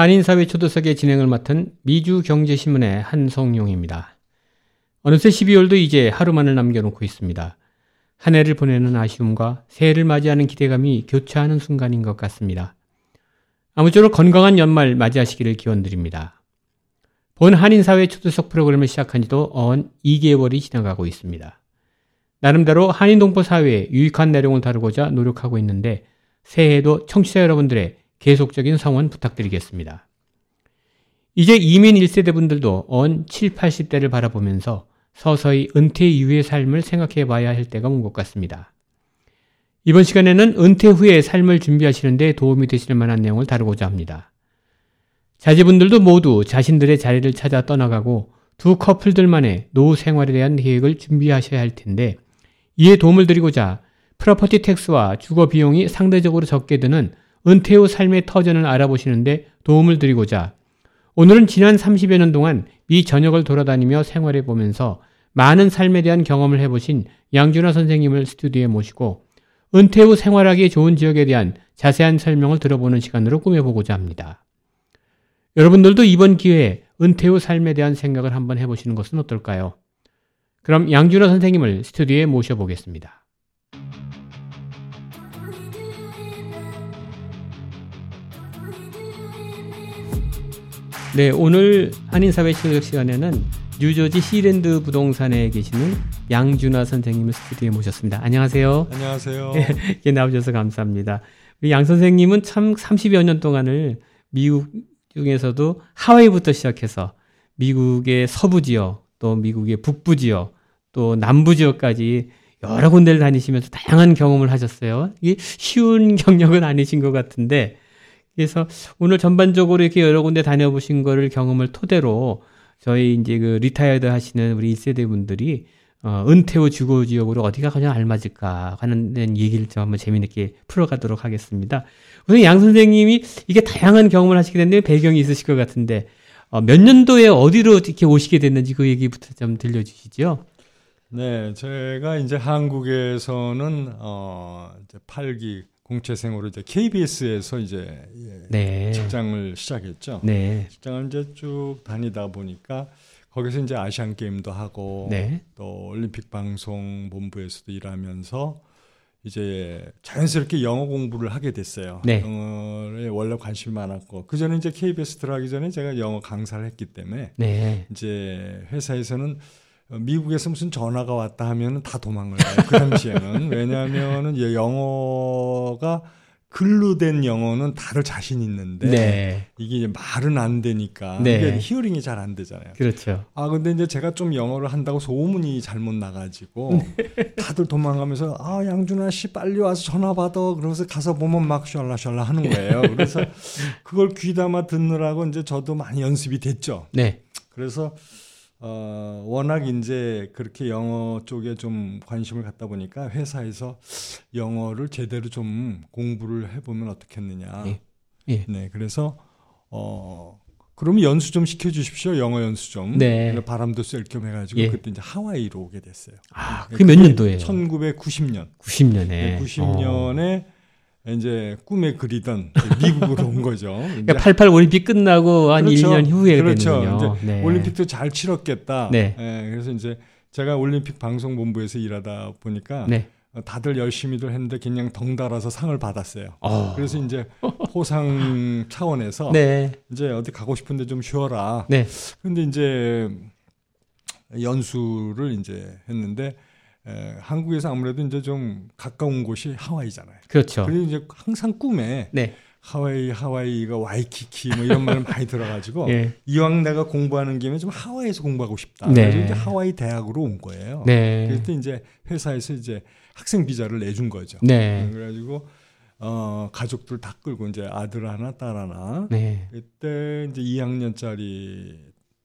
한인사회 초도석의 진행을 맡은 미주경제신문의 한성용입니다. 어느새 12월도 이제 하루만을 남겨놓고 있습니다. 한 해를 보내는 아쉬움과 새해를 맞이하는 기대감이 교차하는 순간인 것 같습니다. 아무쪼록 건강한 연말 맞이하시기를 기원드립니다. 본 한인사회 초대석 프로그램을 시작한 지도 어언 2개월이 지나가고 있습니다. 나름대로 한인동포 사회에 유익한 내용을 다루고자 노력하고 있는데 새해에도 청취자 여러분들의 계속적인 성원 부탁드리겠습니다. 이제 이민 1세대 분들도 언 7, 80대를 바라보면서 서서히 은퇴 이후의 삶을 생각해 봐야 할 때가 온 것 같습니다. 이번 시간에는 은퇴 후의 삶을 준비하시는데 도움이 되실 만한 내용을 다루고자 합니다. 자제분들도 모두 자신들의 자리를 찾아 떠나가고 두 커플들만의 노후 생활에 대한 계획을 준비하셔야 할 텐데 이에 도움을 드리고자 property tax와 주거 비용이 상대적으로 적게 드는 은퇴 후 삶의 터전을 알아보시는데 도움을 드리고자 오늘은 지난 30여 년 동안 미 전역을 돌아다니며 생활해 보면서 많은 삶에 대한 경험을 해보신 양준하 선생님을 스튜디오에 모시고 은퇴 후 생활하기 좋은 지역에 대한 자세한 설명을 들어보는 시간으로 꾸며보고자 합니다. 여러분들도 이번 기회에 은퇴 후 삶에 대한 생각을 한번 해보시는 것은 어떨까요? 그럼 양준하 선생님을 스튜디오에 모셔보겠습니다. 네, 오늘 한인사회 실력 시간에는 뉴저지 시랜드 부동산에 계시는 양준하 선생님을 스튜디오에 모셨습니다. 안녕하세요. 안녕하세요. 예, 나오셔서 감사합니다. 우리 양 선생님은 참 30여 년 동안을 미국 중에서도 하와이부터 시작해서 미국의 서부 지역, 또 미국의 북부 지역, 또 남부 지역까지 여러 군데를 다니시면서 다양한 경험을 하셨어요. 이게 쉬운 경력은 아니신 것 같은데 그래서 오늘 전반적으로 이렇게 여러 군데 다녀보신 거를 경험을 토대로 저희 이제 그 retired 하시는 우리 1세대 분들이 어, 은퇴 후 주거 지역으로 어디가 가장 알맞을까 하는 얘기를 좀 한번 재미있게 풀어가도록 하겠습니다. 우선 양 선생님이 이게 다양한 경험을 하시게 됐는데 배경이 있으실 것 같은데 어, 몇 년도에 어디로 이렇게 오시게 됐는지 그 얘기부터 좀 들려주시죠. 네, 제가 이제 한국에서는 어 이제 8기 공채생으로 이제 KBS에서 이제 예, 네. 직장을 시작했죠. 네. 직장을 이제 쭉 다니다 보니까 거기서 이제 아시안 게임도 하고 네. 또 올림픽 방송 본부에서도 일하면서 이제 자연스럽게 영어 공부를 하게 됐어요. 네. 영어에 원래 관심이 많았고 그 전에 이제 KBS 들어가기 전에 제가 영어 강사를 했기 때문에 네. 이제 회사에서는 어, 미국에서 무슨 전화가 왔다 하면은 다 도망을 가요. 그 당시에는. 왜냐하면은 영어가 글로 된 영어는 다들 자신 있는데 네. 이게 말은 안 되니까 네. 이게 히어링이 잘 안 되잖아요. 그렇죠. 아 근데 이제 제가 좀 영어를 한다고 소문이 잘못 나가지고 네. 다들 도망가면서 아 양준아 씨 빨리 와서 전화 받아 그러면서 가서 보면 막 셜라 셜라 하는 거예요. 그래서 그걸 귀담아 듣느라고 이제 저도 많이 연습이 됐죠. 네. 그래서 어, 워낙 이제 그렇게 영어 쪽에 좀 관심을 갖다 보니까 회사에서 영어를 제대로 좀 공부를 해보면 어떻겠느냐. 예. 예. 네, 그래서 어, 그러면 연수 좀 시켜주십시오. 영어 연수 좀. 네. 바람도 쐴 겸 해가지고 예. 그때 이제 하와이로 오게 됐어요. 아, 그게 몇 년도예요? 1990년. 90년에. 네, 90년에 어. 이제 꿈에 그리던 미국으로 온 거죠. 그러니까 88 올림픽 끝나고 한 그렇죠. 1년 후에 그렇죠. 됐는군요. 이제 네. 올림픽도 잘 치렀겠다. 네. 네. 그래서 이제 제가 올림픽 방송본부에서 일하다 보니까 네. 다들 열심히들 했는데 그냥 덩달아서 상을 받았어요. 어. 그래서 이제 포상 차원에서 네. 이제 어디 가고 싶은데 좀 쉬어라. 네. 근데 이제 연수를 이제 했는데 에, 한국에서 아무래도 이제 좀 가까운 곳이 하와이잖아요. 그렇죠. 그리고 이제 항상 꿈에 네. 하와이 하와이가 와이키키 뭐 이런 말을 많이 들어가지고 예. 이왕 내가 공부하는 김에 좀 하와이에서 공부하고 싶다. 네. 그래서 이제 하와이 대학으로 온 거예요. 네. 그때 이제 회사에서 이제 학생 비자를 내준 거죠. 네. 그래가지고 어, 가족들 다 끌고 이제 아들 하나, 딸 하나. 네. 그때 이제 2학년짜리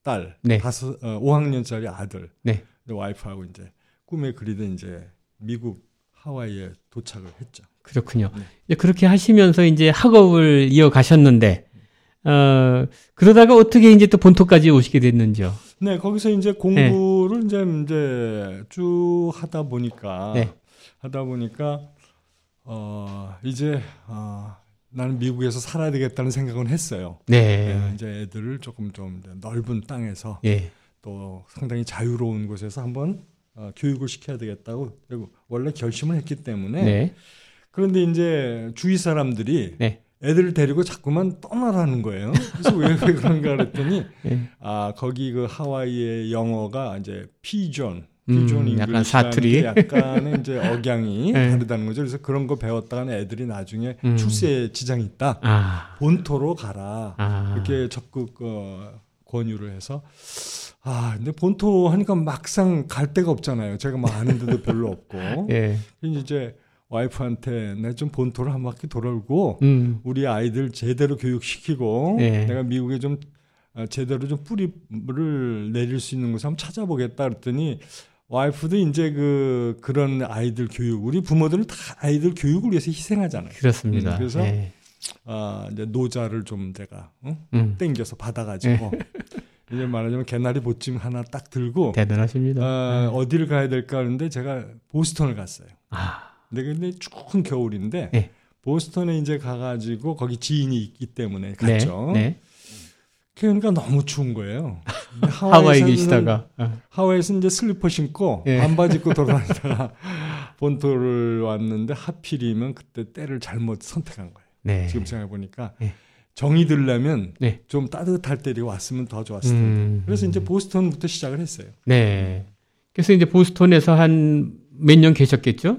딸, 네. 다섯, 어, 5학년짜리 아들, 네. 와이프하고 이제 꿈에 그리던 이제 미국 하와이에 도착을 했죠. 그렇군요. 네. 그렇게 하시면서 이제 학업을 이어가셨는데, 어, 그러다가 어떻게 이제 또 본토까지 오시게 됐는지요? 네, 거기서 이제 공부를 네. 이제, 이제 쭉 하다 보니까, 네. 하다 보니까, 어, 이제, 어, 나는 미국에서 살아야 되겠다는 생각은 했어요. 네. 네 이제 애들을 조금 좀 넓은 땅에서 예. 또 상당히 자유로운 곳에서 한번 어, 교육을 시켜야 되겠다고 그리고 원래 결심을 했기 때문에 네. 그런데 이제 주위 사람들이 네. 애들을 데리고 자꾸만 떠나라는 거예요. 그래서 왜, 왜 그런가 그랬더니 네. 아 거기 그 하와이의 영어가 이제 피존 피존 음, 약간 사투리 약간의 이제 억양이 네. 다르다는 거죠. 그래서 그런 거 배웠다가는 애들이 나중에 음. 출세에 지장이 있다. 아. 본토로 가라. 아. 이렇게 적극 어, 권유를 해서 아, 근데 본토 하니까 막상 갈 데가 없잖아요. 제가 뭐 아는 데도 별로 없고. 예. 이제 와이프한테 내가 좀 본토를 한 바퀴 돌아오고 음. 우리 아이들 제대로 교육시키고 예. 내가 미국에 좀 어, 제대로 좀 뿌리를 내릴 수 있는 곳을 한번 찾아보겠다 그랬더니 와이프도 이제 그 그런 아이들 교육 우리 부모들은 다 아이들 교육을 위해서 희생하잖아요. 그렇습니다. 음, 그래서 예. 아 이제 노자를 좀 제가 어? 음. 땡겨서 받아가지고 예. 이제 말하자면 개나리 보찜 하나 딱 들고 대단하십니다. 어, 네. 어디를 가야 될까 하는데 제가 보스턴을 갔어요. 아. 근데 근데 추운 겨울인데 네. 보스턴에 이제 가가지고 거기 지인이 있기 때문에 갔죠. 네. 네. 그러니까 너무 추운 거예요. 하와이에 계시다가 어. 하와이에서 이제 슬리퍼 신고 네. 반바지 입고 돌아다니다가 본토를 왔는데 하필이면 그때 때를 잘못 선택한 거예요. 네. 지금 생각해 보니까 네. 정이 들려면 네. 좀 따뜻할 때리 왔으면 더 좋았을 텐데. 음. 그래서 이제 보스턴부터 시작을 했어요. 네. 그래서 이제 보스턴에서 한 몇 년 계셨겠죠?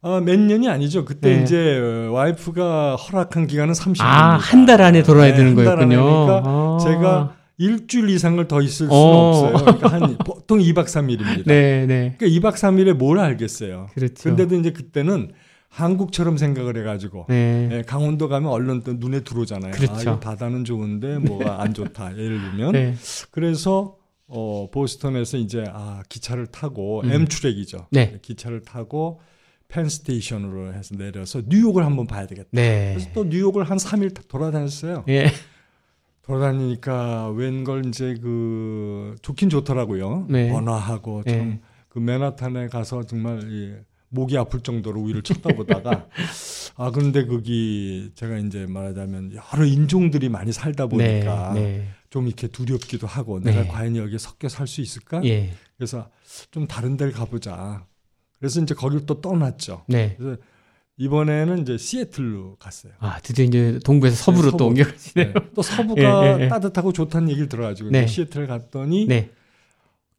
아, 몇 년이 아니죠. 그때 네. 이제 와이프가 허락한 기간은 30년. 아, 한 달 안에 돌아야 네, 되는 거였군요. 그러니까 아. 제가 일주일 이상을 더 있을 수는 어. 없어요. 그러니까 한 보통 2박 3일입니다. 네, 네. 그러니까 2박 3일에 뭘 알겠어요. 그렇죠. 근데도 이제 그때는 한국처럼 생각을 해가지고 네. 네, 강원도 가면 얼른 또 눈에 들어오잖아요. 그렇죠. 아, 바다는 좋은데 뭐가 안 좋다. 예를 들면 네. 그래서 어, 보스턴에서 이제 아 기차를 타고 음. M출액이죠. 네. 기차를 타고 펜 스테이션으로 해서 내려서 뉴욕을 한번 봐야 되겠다. 네. 그래서 또 뉴욕을 한 3일 돌아다녔어요. 예. 돌아다니니까 웬걸 이제 그 좋긴 좋더라고요. 네. 번화하고 참그 네. 맨하탄에 가서 정말 이 목이 아플 정도로 위를 쳐다보다가 아 그런데 거기 제가 이제 말하자면 여러 인종들이 많이 살다 보니까 네, 네. 좀 이렇게 두렵기도 하고 내가 네. 과연 여기에 섞여 살 수 있을까? 예. 그래서 좀 다른 데를 가보자. 그래서 이제 거기를 또 떠났죠. 네. 그래서 이번에는 이제 시애틀로 갔어요. 아 드디어 이제 동부에서 서부로 네, 서부. 또 옮겨가시네요. 또 서부가 예, 예, 예. 따뜻하고 좋다는 얘기를 들어가지고 네. 시애틀 갔더니 네.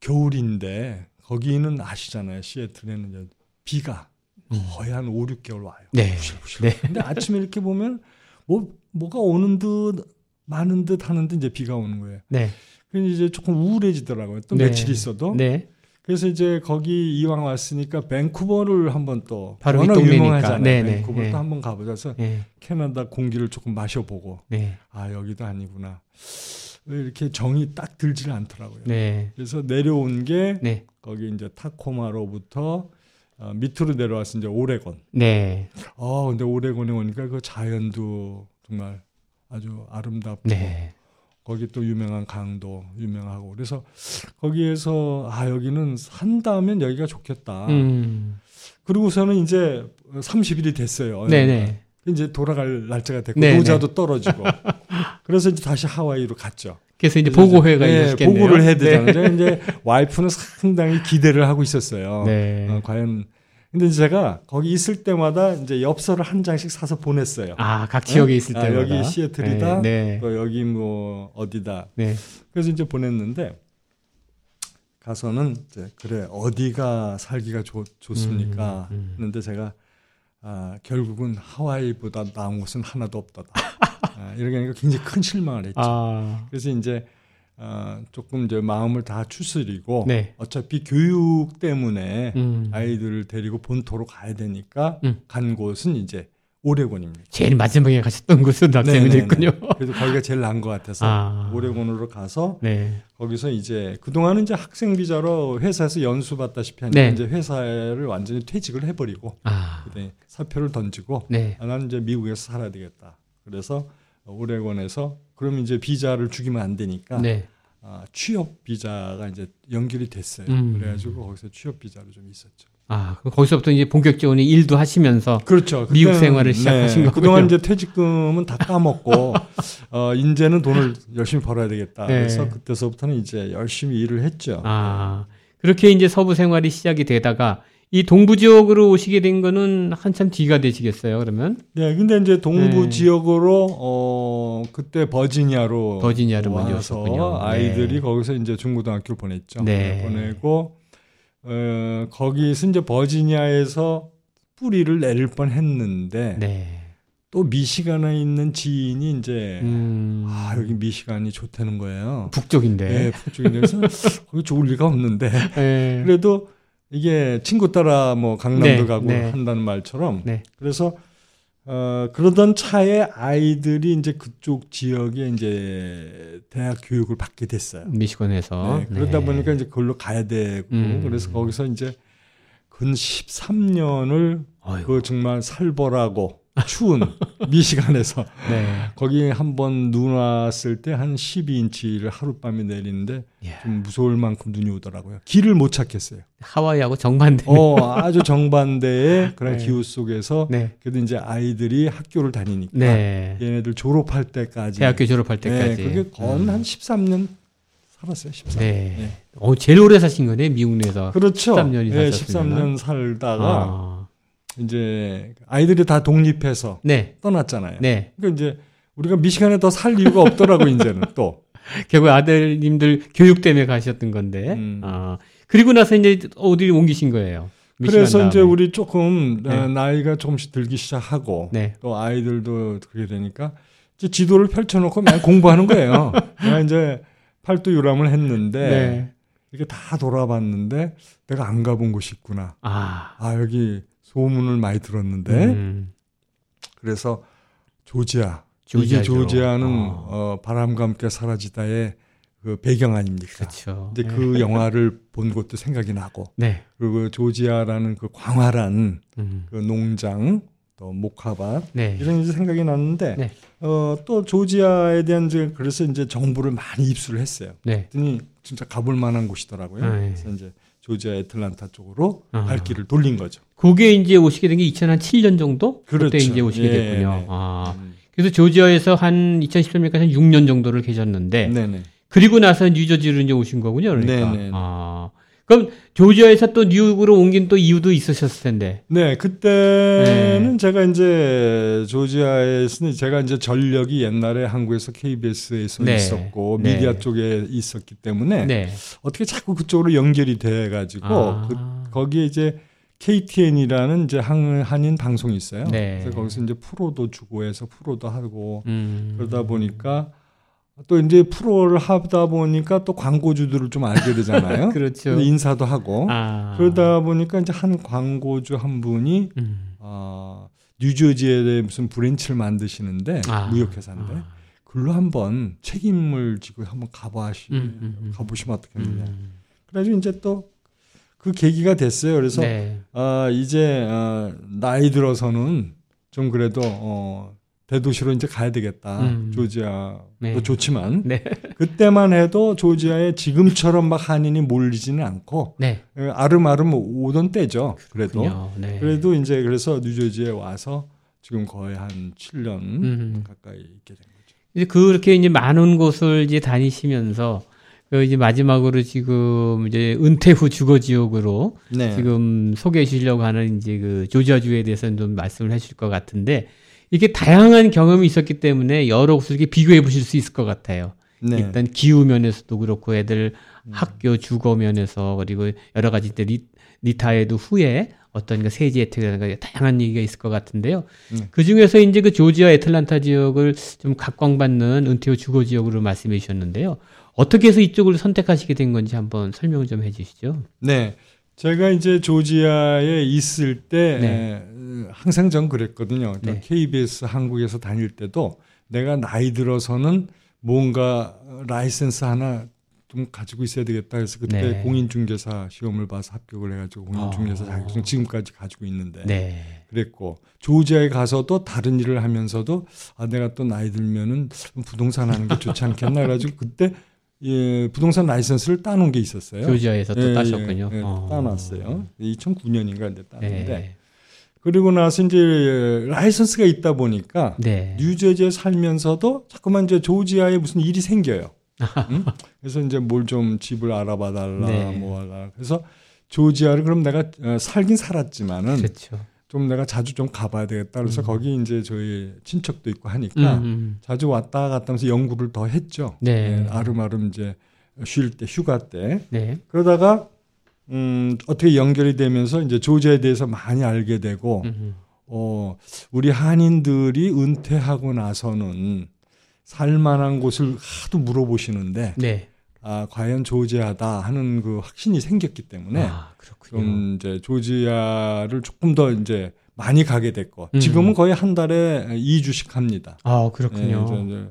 겨울인데 거기는 아시잖아요. 시애틀에는 이제 비가 음. 거의 한 5, 6개월 와요. 네. 부실부실. 네. 근데 아침에 이렇게 보면 뭐 뭐가 오는 듯 많은 듯 하는데 이제 비가 오는 거예요. 네. 그래서 이제 조금 우울해지더라고요. 또 네. 며칠 있어도. 네. 그래서 이제 거기 이왕 왔으니까 밴쿠버를 한번 또 바로 워낙 유명하잖아요. 네, 네. 밴쿠버 네. 또 한번 가보자 서 네. 캐나다 공기를 조금 마셔보고 네. 아 여기도 아니구나. 왜 이렇게 정이 딱 들지를 않더라고요. 네. 그래서 내려온 게 네. 거기 이제 타코마로부터 어, 밑으로 내려와서 이제 오레곤. 네. 어, 근데 오레곤에 오니까 그 자연도 정말 아주 아름답고 네. 거기 또 유명한 강도 유명하고 그래서 거기에서 아 여기는 산다면 여기가 좋겠다. 음. 그리고서는 이제 30일이 됐어요. 네네. 이제 돌아갈 날짜가 됐고 네네. 노자도 떨어지고 그래서 이제 다시 하와이로 갔죠. 그래서 이제 보고회가 네, 있겠네요. 보고를 해야 되잖아요. 네. 이제 와이프는 상당히 기대를 하고 있었어요. 네. 어, 과연 근데 제가 거기 있을 때마다 이제 엽서를 한 장씩 사서 보냈어요. 아, 각 지역에 네? 있을 아, 때마다. 여기 시애틀이다. 네, 네. 여기 뭐 어디다. 네. 그래서 이제 보냈는데 가서는 이제 그래 어디가 살기가 좋, 좋습니까? 음, 음. 했는데 제가 아, 결국은 하와이보다 나은 곳은 하나도 없다다. 아, 이렇게 하니까 굉장히 큰 실망을 했죠. 아. 그래서 이제 어, 조금 이제 마음을 다 추스리고 네. 어차피 교육 때문에 음. 아이들을 데리고 본토로 가야 되니까 음. 간 곳은 이제 오레곤입니다. 제일 마지막에 가셨던 곳은 낙세면이있군요. 그래도 거기가 제일 나은 것 같아서 아. 오레곤으로 가서 네. 거기서 이제 그 동안은 이제 학생 비자로 회사에서 연수 받다시피 하니까 네. 이제 회사를 완전히 퇴직을 해버리고 아. 사표를 던지고 네. 아, 나는 이제 미국에서 살아야 되겠다. 그래서 오레곤에서 그럼 이제 비자를 죽이면 안 되니까 네. 아, 취업 비자가 이제 연결이 됐어요. 음. 그래가지고 거기서 취업 비자로 좀 있었죠. 아, 거기서부터 이제 본격적으로 일도 하시면서 그렇죠. 미국 생활을 네. 시작하신 네, 거군요. 그동안 이제 퇴직금은 다 까먹고 어 이제는 돈을 열심히 벌어야 되겠다. 네. 그래서 그때서부터는 이제 열심히 일을 했죠. 아, 그렇게 이제 서부 생활이 시작이 되다가 이 동부 지역으로 오시게 된 거는 한참 뒤가 되시겠어요, 그러면? 네, 근데 이제 동부 네. 지역으로 어 그때 버지니아로 버지니아로 와서 네. 아이들이 네. 거기서 이제 중고등학교를 보냈죠. 네. 보내고 어 거기서 이제 버지니아에서 뿌리를 내릴 뻔 했는데 네. 또 미시간에 있는 지인이 이제 음. 아 여기 미시간이 좋다는 거예요. 북쪽인데. 네, 북쪽인데 그래서 거기 좋을 리가 없는데 네. 그래도 이게 친구 따라 뭐 강남도 네, 가고 네. 한다는 말처럼 네. 그래서 어 그러던 차에 아이들이 이제 그쪽 지역에 이제 대학 교육을 받게 됐어요. 미시건에서 네, 그러다 네. 보니까 이제 그걸로 가야 되고 음. 그래서 거기서 이제 근 13년을 그 정말 살벌하고 추운 미시간에서 네. 거기 한번 눈 왔을 때 한 12인치를 하룻밤에 내리는데 예. 좀 무서울 만큼 눈이 오더라고요. 길을 못 찾겠어요. 하와이하고 정반대. 어, 아주 정반대의 그런 네. 기후 속에서 네. 그래도 이제 아이들이 학교를 다니니까 네. 얘네들 졸업할 때까지 대학교 졸업할 네, 때까지 그게 거의 음. 한 13년 살았어요. 13년. 네. 네. 어, 제일 오래 사신 거네 미국 내에서. 그렇죠. 13년이 네, 13년 살다가 아. 이제 아이들이 다 독립해서 네. 떠났잖아요. 네. 그러니까 이제 우리가 미시간에 더 살 이유가 없더라고 이제는 또. 결국 아들님들 교육 때문에 가셨던 건데. 음. 아. 그리고 나서 이제 어디 옮기신 거예요? 그래서 다음에. 이제 우리 조금 네. 어, 나이가 조금씩 들기 시작하고 네. 또 아이들도 그렇게 되니까 이제 지도를 펼쳐놓고 막 공부하는 거예요. 내가 이제 팔도 유람을 했는데 네. 이게 다 돌아봤는데 내가 안 가본 곳이 있구나. 아, 아 여기 소문을 많이 들었는데 음. 그래서 조지아 조지아죠. 이게 조지아는 어. 어, 바람과 함께 사라지다의 그 배경 아닙니까? 그렇죠. 이제 네. 그 영화를 본 것도 생각이 나고 네. 그리고 조지아라는 그 광활한 음. 그 농장 또 목화밭 네. 이런 이제 생각이 났는데 네. 어, 또 조지아에 대한 이제 그래서 이제 정보를 많이 입수를 했어요. 네. 그랬더니 진짜 가볼 만한 곳이더라고요. 아, 네. 그래서 이제 조지아 애틀란타 쪽으로 아. 발길을 돌린 거죠. 그게 이제 오시게 된 게 2007년 정도? 그렇죠. 그때 이제 오시게 예, 됐군요. 네. 아. 음. 그래서 조지아에서 한 2013년까지 한 6년 정도를 계셨는데 네네. 그리고 나서 뉴저지로 이제 오신 거군요. 그러니까. 네네. 아. 그럼 조지아에서 또 뉴욕으로 옮긴 또 이유도 있으셨을 텐데. 네, 그때는 네. 제가 이제 조지아에서 제가 이제 전력이 옛날에 한국에서 KBS에서 네. 있었고 네. 미디어 쪽에 있었기 때문에 네. 어떻게 자꾸 그쪽으로 연결이 돼 가지고 아. 그, 거기에 이제 KTN이라는 이제 한, 한인 방송이 있어요. 네. 그래서 거기서 이제 프로도 주고 해서 프로도 하고 음. 그러다 보니까 또 이제 프로를 하다 보니까 또 광고주들을 좀 알게 되잖아요. 그렇죠. 인사도 하고 아. 그러다 보니까 이제 한 광고주 한 분이 음. 어, 뉴저지에 무슨 branch를 만드시는데 아. 무역회사인데 아. 글로 한번 책임을 지고 한번 가보시 음, 음, 음. 가보시면 어떻겠느냐. 음. 그래가지고 이제 또 그 계기가 됐어요. 그래서 네. 아 이제 어, 나이 들어서는 좀 그래도 어, 대도시로 이제 가야 되겠다. 음. 조지아도 네. 좋지만 네. 그때만 해도 조지아에 지금처럼 막 한인이 몰리지는 않고 네. 알음알음 오던 때죠. 그래도 네. 그래도 이제 그래서 뉴저지에 와서 지금 거의 한 7년 음. 가까이 있게 된 거죠. 이제 그렇게 이제 많은 곳을 이제 다니시면서 그 이제 마지막으로 지금 이제 은퇴 후 주거 지역으로 네. 지금 소개해 주시려고 하는 이제 그 조지아주에 대해서는 좀 말씀을 하실 것 같은데 이게 다양한 경험이 있었기 때문에 여러 곳을 이렇게 비교해 보실 수 있을 것 같아요. 네. 일단 기후 면에서도 그렇고 애들 음. 학교 주거 면에서 그리고 여러 가지 때 리, retire도 후에 어떤 그 세제 혜택이라든가 다양한 얘기가 있을 것 같은데요. 네. 그 중에서 이제 그 조지아 애틀란타 지역을 좀 각광받는 은퇴 후 주거 지역으로 말씀해 주셨는데요. 어떻게 해서 이쪽을 선택하시게 된 건지 한번 설명 을 좀 해 주시죠. 네. 제가 이제 조지아에 있을 때 네. 항상 전 그랬거든요. 네. KBS 한국에서 다닐 때도 내가 나이 들어서는 뭔가 라이센스 하나 좀 가지고 있어야 되겠다 그래서 그때 네. 공인중개사 시험을 봐서 합격을 해가지고 공인중개사 아. 자격증 지금까지 가지고 있는데 네. 그랬고 조지아에 가서도 다른 일을 하면서도 아 내가 또 나이 들면은 부동산 하는 게 좋지 않겠나 그래가지고 그때 예, 부동산 라이선스를 따놓은 게 있었어요. 조지아에서 또 예, 따셨군요. 예, 예, 어. 따놨어요. 2009년인가 근데 따는데. 네. 그리고 나서 이제 라이선스가 있다 보니까 네. 뉴저지에 살면서도 자꾸만 이제 조지아에 무슨 일이 생겨요. 응? 그래서 이제 뭘 좀 집을 알아봐 달라 네. 뭐 하라. 그래서 조지아를 그럼 내가 어, 살긴 살았지만은 그렇죠. 좀 내가 자주 좀 가봐야 되겠다. 그래서 음. 거기 이제 저희 친척도 있고 하니까 음. 음. 자주 왔다 갔다 하면서 연구를 더 했죠. 네. 네. 아름아름 이제 쉴 때, 휴가 때. 네. 그러다가 음, 어떻게 연결이 되면서 이제 조제에 대해서 많이 알게 되고, 음. 어, 우리 한인들이 은퇴하고 나서는 살만한 곳을 하도 물어보시는데, 네. 아, 과연 조지아다 하는 그 확신이 생겼기 때문에 아, 좀 이제 조지아를 조금 더 이제 많이 가게 됐고 음. 지금은 거의 한 달에 2주씩 합니다. 아, 그렇군요. 네, 이제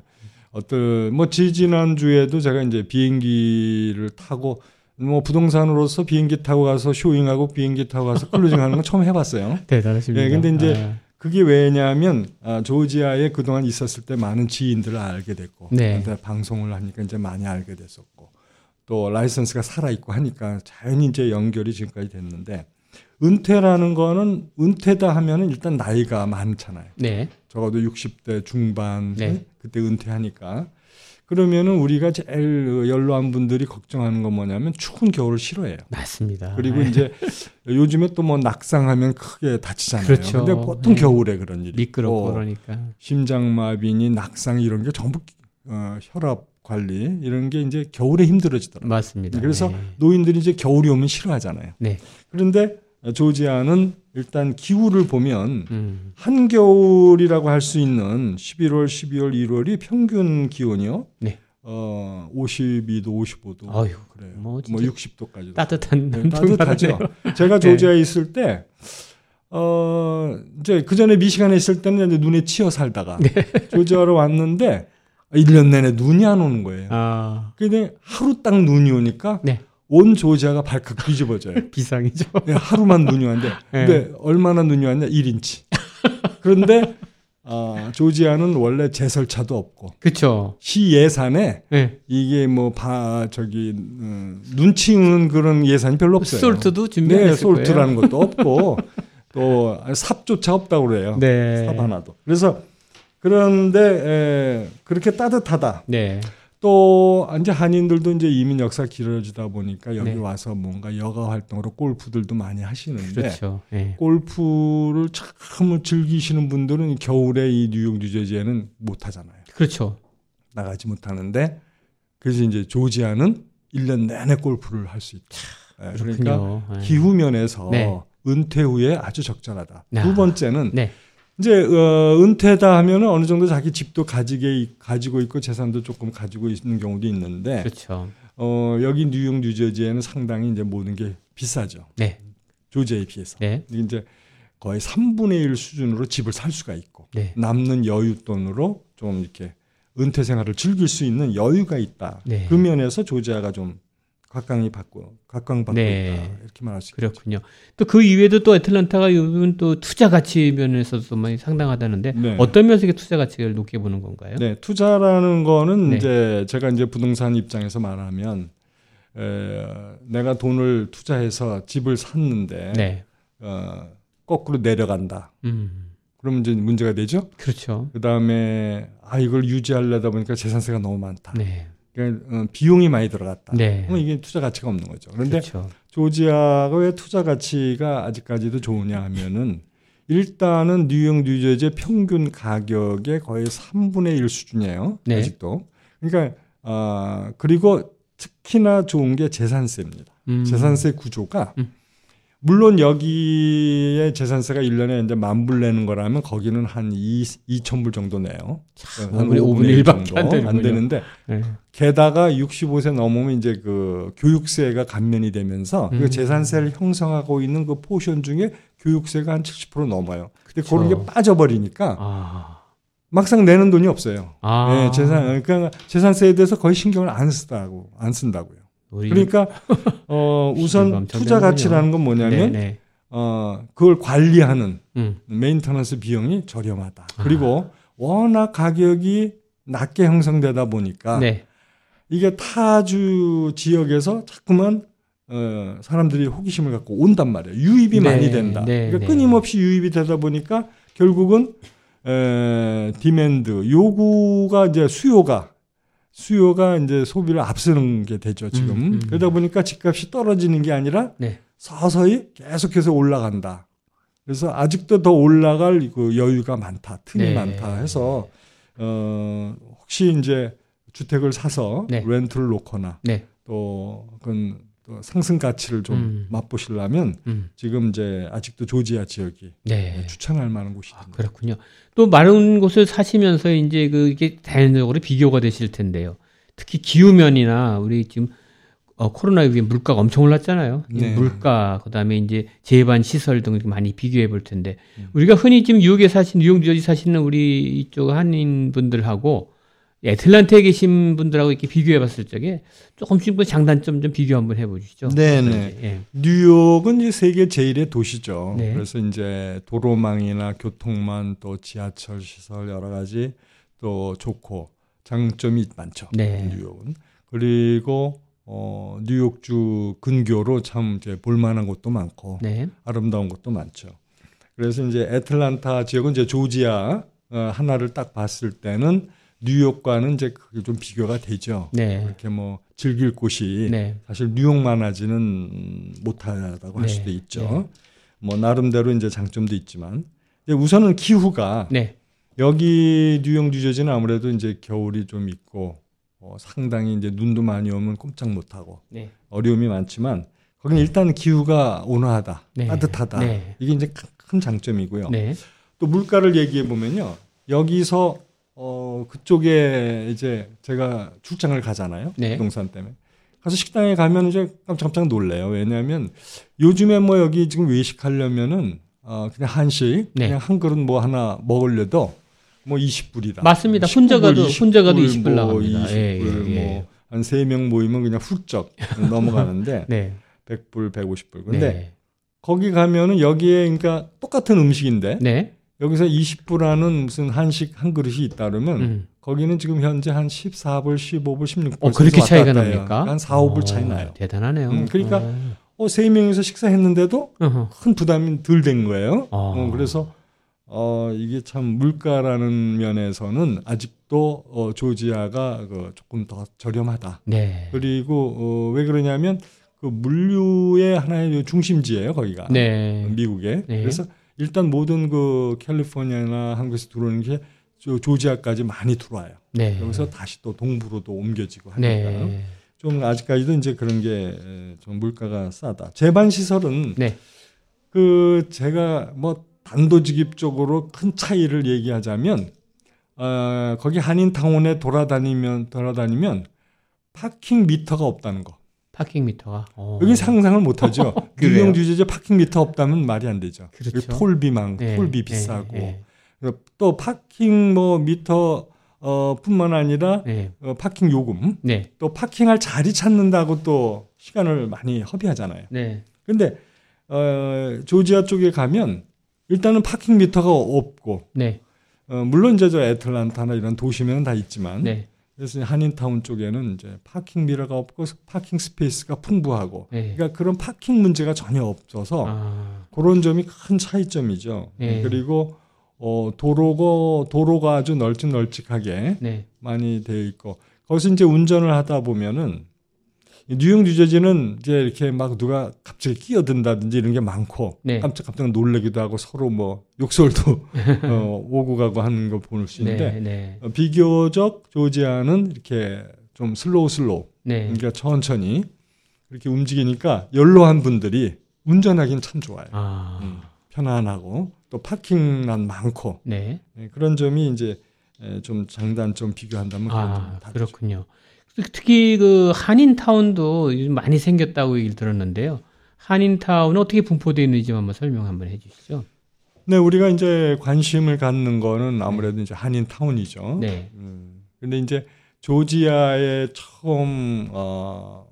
어떤 뭐 지지난 주에도 제가 이제 비행기를 타고 뭐 부동산으로서 비행기 타고 가서 쇼잉하고 비행기 타고 가서 클루징 하는 건 처음 해봤어요. 대단하십니다. 네, 근데 이제 아. 그게 왜냐하면 아, 조지아에 그동안 있었을 때 많은 지인들을 알게 됐고 네. 방송을 하니까 이제 많이 알게 됐었고 또 라이선스가 살아 있고 하니까 자연히 이제 연결이 지금까지 됐는데 은퇴라는 거는 은퇴다 하면은 일단 나이가 많잖아요. 네. 적어도 60대 중반 네. 그때 은퇴하니까 그러면은 우리가 제일 연로한 분들이 걱정하는 건 뭐냐면 추운 겨울을 싫어해요. 맞습니다. 그리고 네. 이제 요즘에 또 뭐 낙상하면 크게 다치잖아요. 그렇죠. 근데 보통 네. 겨울에 그런 일이 미끄럽고 그러니까 심장마비니 낙상 이런 게 전부 어, 혈압 관리 이런 게 이제 겨울에 힘들어지더라고요. 맞습니다. 그래서 네. 노인들이 이제 겨울이 오면 싫어하잖아요. 네. 그런데 조지아는 일단 기후를 보면 음. 한겨울이라고 할 수 있는 11월, 12월, 1월이 평균 기온이요. 네. 어 52도, 55도. 아유, 그래요. 뭐, 뭐 60도까지. 따뜻한 네, 따뜻하죠. 제가 네. 조지아에 네. 있을 때 어, 이제 그 전에 미시간에 있을 때는 이제 눈에 치여 살다가 네. 조지아로 왔는데 1년 내내 눈이 안 오는 거예요. 아. 근데 하루 딱 눈이 오니까 네. 온 조지아가 발칵 뒤집어져요. 비상이죠. 네, 하루만 눈이 왔는데. 네. 근데 얼마나 눈이 왔냐? 1인치. 그런데 어, 조지아는 원래 제설차도 없고. 그렇죠. 시 예산에 네. 이게 뭐 바 저기 음, 눈치는 그런 예산이 별로 없어요. 솔트도 준비 네, 솔트라는 것도 없고 또 삽조차 없다고 그래요. 네. 삽 하나도. 그래서 그런데 에, 그렇게 따뜻하다. 네. 또 이제 한인들도 이제 이민 역사 길어지다 보니까 여기 네. 와서 뭔가 여가 활동으로 골프들도 많이 하시는데 그렇죠. 네. 골프를 참 즐기시는 분들은 겨울에 이 뉴욕 뉴저지에는 못 하잖아요. 그렇죠. 나가지 못하는데 그래서 이제 조지아는 1년 내내 골프를 할 수 있다. 네, 그러니까 네. 기후 면에서 네. 은퇴 후에 아주 적절하다. 아. 두 번째는 네. 이제 어, 은퇴다 하면은 어느 정도 자기 집도 가지게 가지고 있고 재산도 조금 가지고 있는 경우도 있는데 그렇죠. 어, 여기 뉴욕 뉴저지에는 상당히 이제 모든 게 비싸죠. 네. 조지아에 비해서. 네. 이제 거의 3분의 1 수준으로 집을 살 수가 있고 네. 남는 여윳돈으로 좀 이렇게 은퇴 생활을 즐길 수 있는 여유가 있다. 네. 그 면에서 조지아가 좀 각광이 받고 각광받고 네. 있다 이렇게 말할 수 그렇군요. 또 그 이외에도 또 애틀란타가 요즘 또 투자 가치 면에서도 많이 상당하다는데 네. 어떤 면에서 투자 가치를 높게 보는 건가요? 네, 투자라는 거는 네. 이제 제가 이제 부동산 입장에서 말하면 에, 내가 돈을 투자해서 집을 샀는데 네. 어, 거꾸로 내려간다. 음. 그러면 이제 문제가 되죠. 그렇죠. 그 다음에 아 이걸 유지하려다 보니까 재산세가 너무 많다. 네. 그러니까 어, 비용이 많이 들어갔다. 네. 그럼 이게 투자 가치가 없는 거죠. 그런데 그렇죠. 조지아가 왜 투자 가치가 아직까지도 좋으냐 하면은 일단은 뉴욕 뉴저지의 평균 가격의 거의 3분의 1 수준이에요. 네. 아직도. 그러니까 아 어, 그리고 특히나 좋은 게 재산세입니다. 음. 재산세 구조가 음. 물론 여기에 재산세가 1년에 이제 만불 내는 거라면 거기는 한 2, 2천 불 정도 내요. 한 5분의, 5분의 1밖에 안, 안 되는데 네. 게다가 65세 넘으면 이제 그 교육세가 감면이 되면서 그 음. 그 재산세를 형성하고 있는 그 포션 중에 교육세가 한 70% 넘어요. 근데 그런 게 빠져버리니까 아. 막상 내는 돈이 없어요. 아. 네, 재산 그러니까 재산세에 대해서 거의 신경을 안 쓰다고 안 쓴다고요. 그러니까 어 우선 투자 가치라는 건 뭐냐면 네네. 네. 어 그걸 관리하는 음. maintenance 비용이 저렴하다. 그리고 아. 워낙 가격이 낮게 형성되다 보니까 네. 이게 타주 지역에서 자꾸만 어, 사람들이 호기심을 갖고 온단 말이에요. 유입이 네, 많이 된다. 네, 그러니까 네. 끊임없이 유입이 되다 보니까 결국은 에, demand 요구가 이제 수요가 수요가 이제 소비를 앞서는 게 되죠 지금 음, 음. 그러다 보니까 집값이 떨어지는 게 아니라 네. 서서히 계속해서 올라간다. 그래서 아직도 더 올라갈 그 여유가 많다, 틈이 네. 많다 해서 어 혹시 이제 주택을 사서 네. 렌트를 놓거나 네. 또 그건 또 상승 가치를 좀 음. 맛보시려면 음. 지금 이제 아직도 조지아 지역이 네. 추천할 만한 곳이 아, 그렇군요. 또 마른 곳을 사시면서 이제 그게 자연적으로 비교가 되실 텐데요. 특히 기후면이나 우리 지금 어, 코로나 이후에 물가가 엄청 올랐잖아요. 네. 물가, 그 다음에 이제 재반 시설 등 많이 비교해 볼 텐데, 음. 우리가 흔히 지금 뉴욕에 사신, 뉴욕 뉴저지 사시는 우리 이쪽 한인 분들하고 애틀란타에 계신 분들하고 이렇게 비교해 봤을 적에 조금씩 그 장단점 좀 비교 한번 해 보시죠. 네네. 예. 뉴욕은 이제 세계 제일의 도시죠. 네. 그래서 이제 도로망이나 교통망 또 지하철 시설 여러 가지 또 좋고 장점이 많죠. 네. 뉴욕은. 그리고 어, 뉴욕주 근교로 참 이제 볼만한 곳도 많고 네. 아름다운 곳도 많죠. 그래서 이제 애틀란타 지역은 이제 조지아 어, 하나를 딱 봤을 때는 뉴욕과는 이제 그게 좀 비교가 되죠. 네. 그렇게 뭐 즐길 곳이 네. 사실 뉴욕만 하지는 못하다고 할 네. 수도 있죠. 네. 뭐 나름대로 이제 장점도 있지만 우선은 기후가 네. 여기 뉴욕 뉴저지는 아무래도 이제 겨울이 좀 있고 어, 상당히 이제 눈도 많이 오면 꼼짝 못하고 네. 어려움이 많지만 거기는 일단 기후가 온화하다, 네. 따뜻하다. 네. 이게 이제 큰 장점이고요. 네. 또 물가를 얘기해 보면요. 여기서 어 그쪽에 이제 제가 출장을 가잖아요. 네. 부동산 때문에. 가서 식당에 가면 이제 깜짝깜짝 놀래요. 왜냐하면 요즘에 뭐 여기 지금 외식하려면은 어 그냥 한식 네. 그냥 한 그릇 뭐 하나 먹으려도 뭐 20불이다. 맞습니다. 혼자 가도 혼자 가도 20불, 20불 나갑니다. 20불 예, 예, 예. 뭐한 3명 모이면 그냥 훌쩍 넘어가는데 네. 100불, 150불. 근데 네. 거기 가면은 여기에 그러니까 똑같은 음식인데 네. 여기서 20불하는 무슨 한식 한 그릇이 있다 그러면 음. 거기는 지금 현재 한 14불, 15불, 16불 어, 그렇게 차이가 납니까? 한 4, 5불 차이 나요. 대단하네요. 음, 그러니까 어, 세 명이서 식사했는데도 어허. 큰 부담이 덜 된 거예요. 어. 어, 그래서 어, 이게 참 물가라는 면에서는 아직도 어, 조지아가 그 조금 더 저렴하다. 네. 그리고 어, 왜 그러냐면 그 물류의 하나의 중심지예요, 거기가. 네. 미국에. 네. 그래서 일단 모든 그 캘리포니아나 한국에서 들어오는 게 조지아까지 많이 들어와요. 네. 여기서 다시 또 동부로도 옮겨지고 하니까 네. 좀 아직까지도 이제 그런 게 좀 물가가 싸다. 재반 시설은 네. 그 제가 뭐 단도직입적으로 큰 차이를 얘기하자면 어, 거기 한인타운에 돌아다니면 돌아다니면 parking meter가 없다는 거. parking meter가 오. 여기 상상을 못하죠. 뉴욕 주제제 parking meter 없다면 말이 안 되죠. 그렇죠. toll비만, 네, toll비 네, 비싸고 네, 네. 또 parking 뭐 미터 어 뿐만 아니라 네. 어, parking 요금, 네. 또 parking할 자리 찾는다고 또 시간을 많이 허비하잖아요. 네. 근데 어 조지아 쪽에 가면 일단은 parking meter가 없고, 네. 어, 물론 이제 저 애틀란타나 이런 도시면은 다 있지만, 네. 그래서 한인타운 쪽에는 이제 parking meter가 없고 parking space가 풍부하고, 네. 그러니까 그런 parking 문제가 전혀 없어서 아. 그런 점이 큰 차이점이죠. 네. 그리고 어, 도로가 도로가 아주 널찍널찍하게 네. 많이 되어 있고, 거기서 이제 운전을 하다 보면은 뉴욕 뉴저지는 이제 이렇게 막 누가 갑자기 끼어든다든지 이런 게 많고 네. 깜짝깜짝 놀래기도 하고 서로 뭐 욕설도 어, 오고 가고 하는 거볼수 있는데 네, 네. 어, 비교적 조지아는 이렇게 좀 slow slow 네. 그러니까 천천히 이렇게 움직이니까 연로한 분들이 운전하기는 참 좋아요. 아. 음, 편안하고 또 parking란 많고 네. 네, 그런 점이 이제 좀 장단점 비교한다면 아, 그렇군요. 특히 그 한인타운도 많이 생겼다고 얘기를 들었는데요. 한인타운은 어떻게 분포되어 있는지 한번 설명 한번 해 주시죠. 네, 우리가 이제 관심을 갖는 거는 아무래도 이제 한인 타운이죠. 네. 음, 근데 이제 조지아에 처음 어,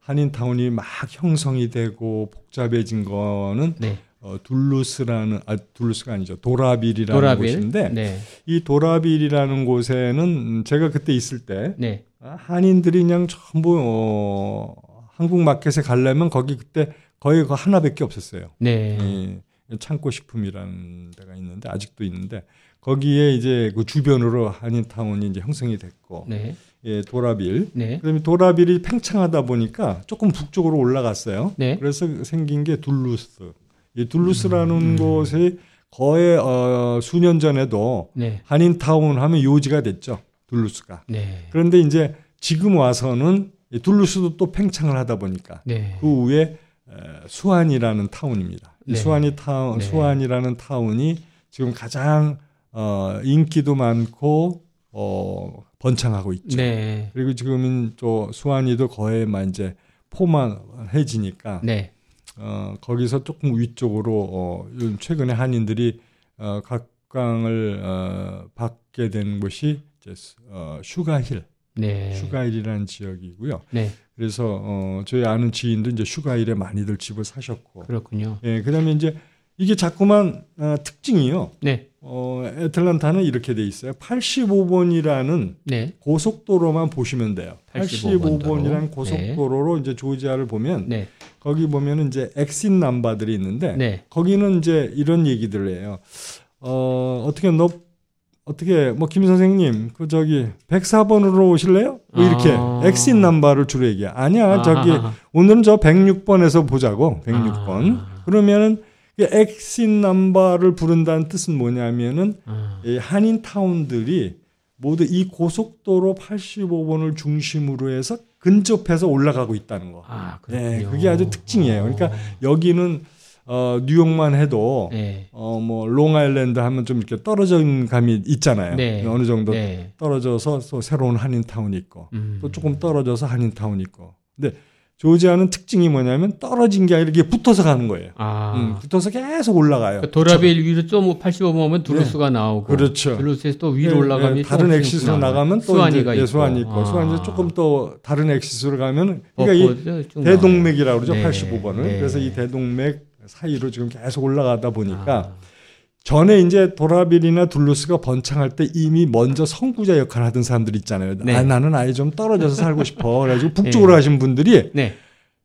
한인 타운이 막 형성이 되고 복잡해진 거는 네. 어, 둘루스라는 아 둘루스가 아니죠 도라빌이라는 도라빌? 곳인데 네. 이 도라빌이라는 곳에는 제가 그때 있을 때 네. 아, 한인들이 그냥 전부 어, 한국 마켓에 가려면 거기 그때 거의 그 하나밖에 없었어요. 네. 예, 창고 식품이라는 데가 있는데 아직도 있는데 거기에 이제 그 주변으로 한인타운이 이제 형성이 됐고 네. 예, 도라빌. 네. 그다음에 도라빌이 팽창하다 보니까 조금 북쪽으로 올라갔어요. 네. 그래서 생긴 게 둘루스. 이 둘루스라는 음. 곳이 거의 어, 수년 전에도 네. 한인타운 하면 요지가 됐죠. 둘루스가. 네. 그런데 이제 지금 와서는 둘루스도 또 팽창을 하다 보니까 네. 그 위에 수안이라는 타운입니다. 네. 수안이 타운, 네. 수안이라는 타운이 지금 가장 어, 인기도 많고 어, 번창하고 있죠. 네. 그리고 지금은 또 수안이도 거의만 이제 포만해지니까 네. 어, 거기서 조금 위쪽으로 어, 최근에 한인들이 어, 각광을 어, 받게 된 곳이 이제 어, 슈가힐. 네. 슈가힐이라는 지역이고요. 네. 그래서 어, 저희 아는 지인도 이제 슈가힐에 많이들 집을 사셨고. 그렇군요. 예, 그다음에 이제 이게 자꾸만 어, 특징이요. 네. 어, 애틀란타는 이렇게 돼 있어요. 85번이라는 네. 고속도로만 보시면 돼요. 85번이라는 고속도로로 네. 이제 조지아를 보면 네. 거기 보면 이제 엑신 남바들이 있는데 네. 거기는 이제 이런 얘기들을 해요. 어, 어떻게 너 어떻게 뭐 김 선생님 그 저기 104번으로 오실래요? 뭐 이렇게 아. 엑신 남바를 주로 얘기해. 아니야. 아. 저기 오늘은 저 106번에서 보자고. 106번. 아. 그러면은 엑신 남바를 부른다는 뜻은 뭐냐면은 아. 이 한인 타운들이 모두 이 고속도로 85번을 중심으로 해서 근접해서 올라가고 있다는 거. 아, 네, 그게 아주 특징이에요. 그러니까 어. 여기는 어, 뉴욕만 해도 네. 어, 뭐 롱아일랜드 하면 좀 이렇게 떨어진 감이 있잖아요. 네. 어느 정도 네. 떨어져서 또 새로운 한인 타운이 있고 음. 또 조금 떨어져서 한인 타운이 있고. 근데 조지아는 특징이 뭐냐면 떨어진 게 아니라 이렇게 붙어서 가는 거예요. 아. 음, 붙어서 계속 올라가요. 그러니까 도라빌 위로 좀 85면 둘루스가 네. 나오고. 그렇죠. 둘루스에서 또 위로 네, 올라가면 네, 다른 엑시스로 나가면 또 스와니가 이제, 있고. 스와니 있고. 아. 스와니 조금 또 다른 엑시스로 가면 그러니까 이 대동맥이라고 그러죠. 네. 85번을. 그래서 이 대동맥 사이로 지금 계속 올라가다 보니까 아. 전에 이제 도라빌이나 둘루스가 번창할 때 이미 먼저 선구자 역할을 하던 사람들 있잖아요. 네. 아, 나는 아예 좀 떨어져서 살고 싶어. 그래가지고 북쪽으로 네. 가신 분들이 네.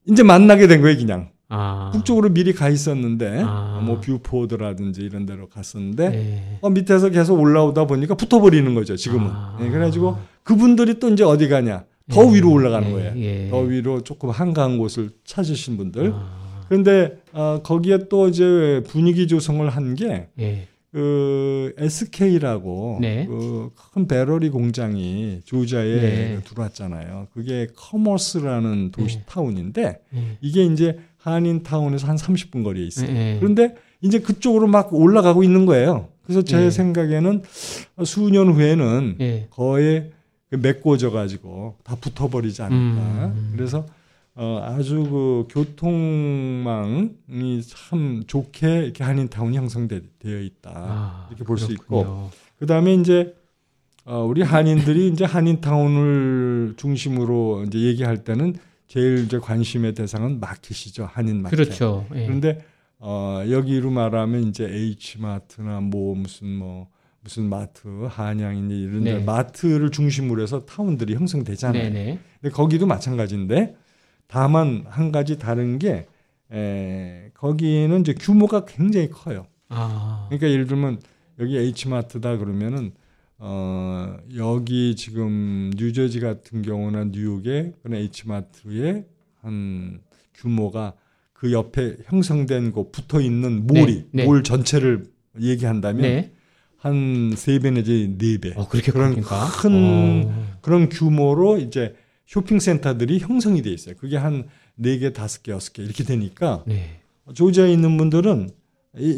이제 만나게 된 거예요, 그냥. 아. 북쪽으로 미리 가 있었는데 아. 뭐 뷰포드라든지 이런 데로 갔었는데 네. 어, 밑에서 계속 올라오다 보니까 붙어버리는 거죠 지금은 아. 네, 그래가지고 그분들이 또 이제 어디 가냐 더 예. 위로 올라가는 예. 거예요 예. 더 위로 조금 한가한 곳을 찾으신 분들 아. 그런데 어, 거기에 또 이제 분위기 조성을 한게 예. 그 SK라고 네. 그 큰 배터리 공장이 조지아에 네. 들어왔잖아요. 그게 커머스라는 도시 네. 타운인데 네. 이게 이제 한인 타운에서 한 30분 거리에 있어요. 네. 그런데 이제 그쪽으로 막 올라가고 있는 거예요. 그래서 제 네. 생각에는 수년 후에는 거의 메꿔져 가지고 다 붙어버리지 않을까. 음. 그래서 어, 아주 그 교통망이 참 좋게 이렇게 한인타운이 형성되어 있다. 아, 이렇게 볼 수 있고. 그 다음에 이제, 어, 우리 한인들이 이제 한인타운을 중심으로 이제 얘기할 때는 제일 이제 관심의 대상은 마켓이죠. 한인 마켓. 그렇죠. 예. 그런데, 어, 여기로 말하면 이제 H마트나 뭐 무슨 뭐, 무슨 마트, 한양이니 이런 네. 마트를 중심으로 해서 타운들이 형성되잖아요. 네네. 근데 거기도 마찬가지인데 다만 한 가지 다른 게 에, 거기는 이제 규모가 굉장히 커요. 아. 그러니까 예를 들면 여기 H마트다 그러면은 어, 여기 지금 뉴저지 같은 경우나 뉴욕의 그런 H마트의 한 규모가 그 옆에 형성된 곳 붙어 있는 몰이 네, 네. 몰 전체를 얘기한다면 네. 한세 배 내지 네 배. 어, 그렇게 그런? 큰 어. 그런 규모로 이제 쇼핑센터들이 형성이 돼 있어요. 그게 한 4개, 5개, 6개 이렇게 되니까 네. 조지아에 있는 분들은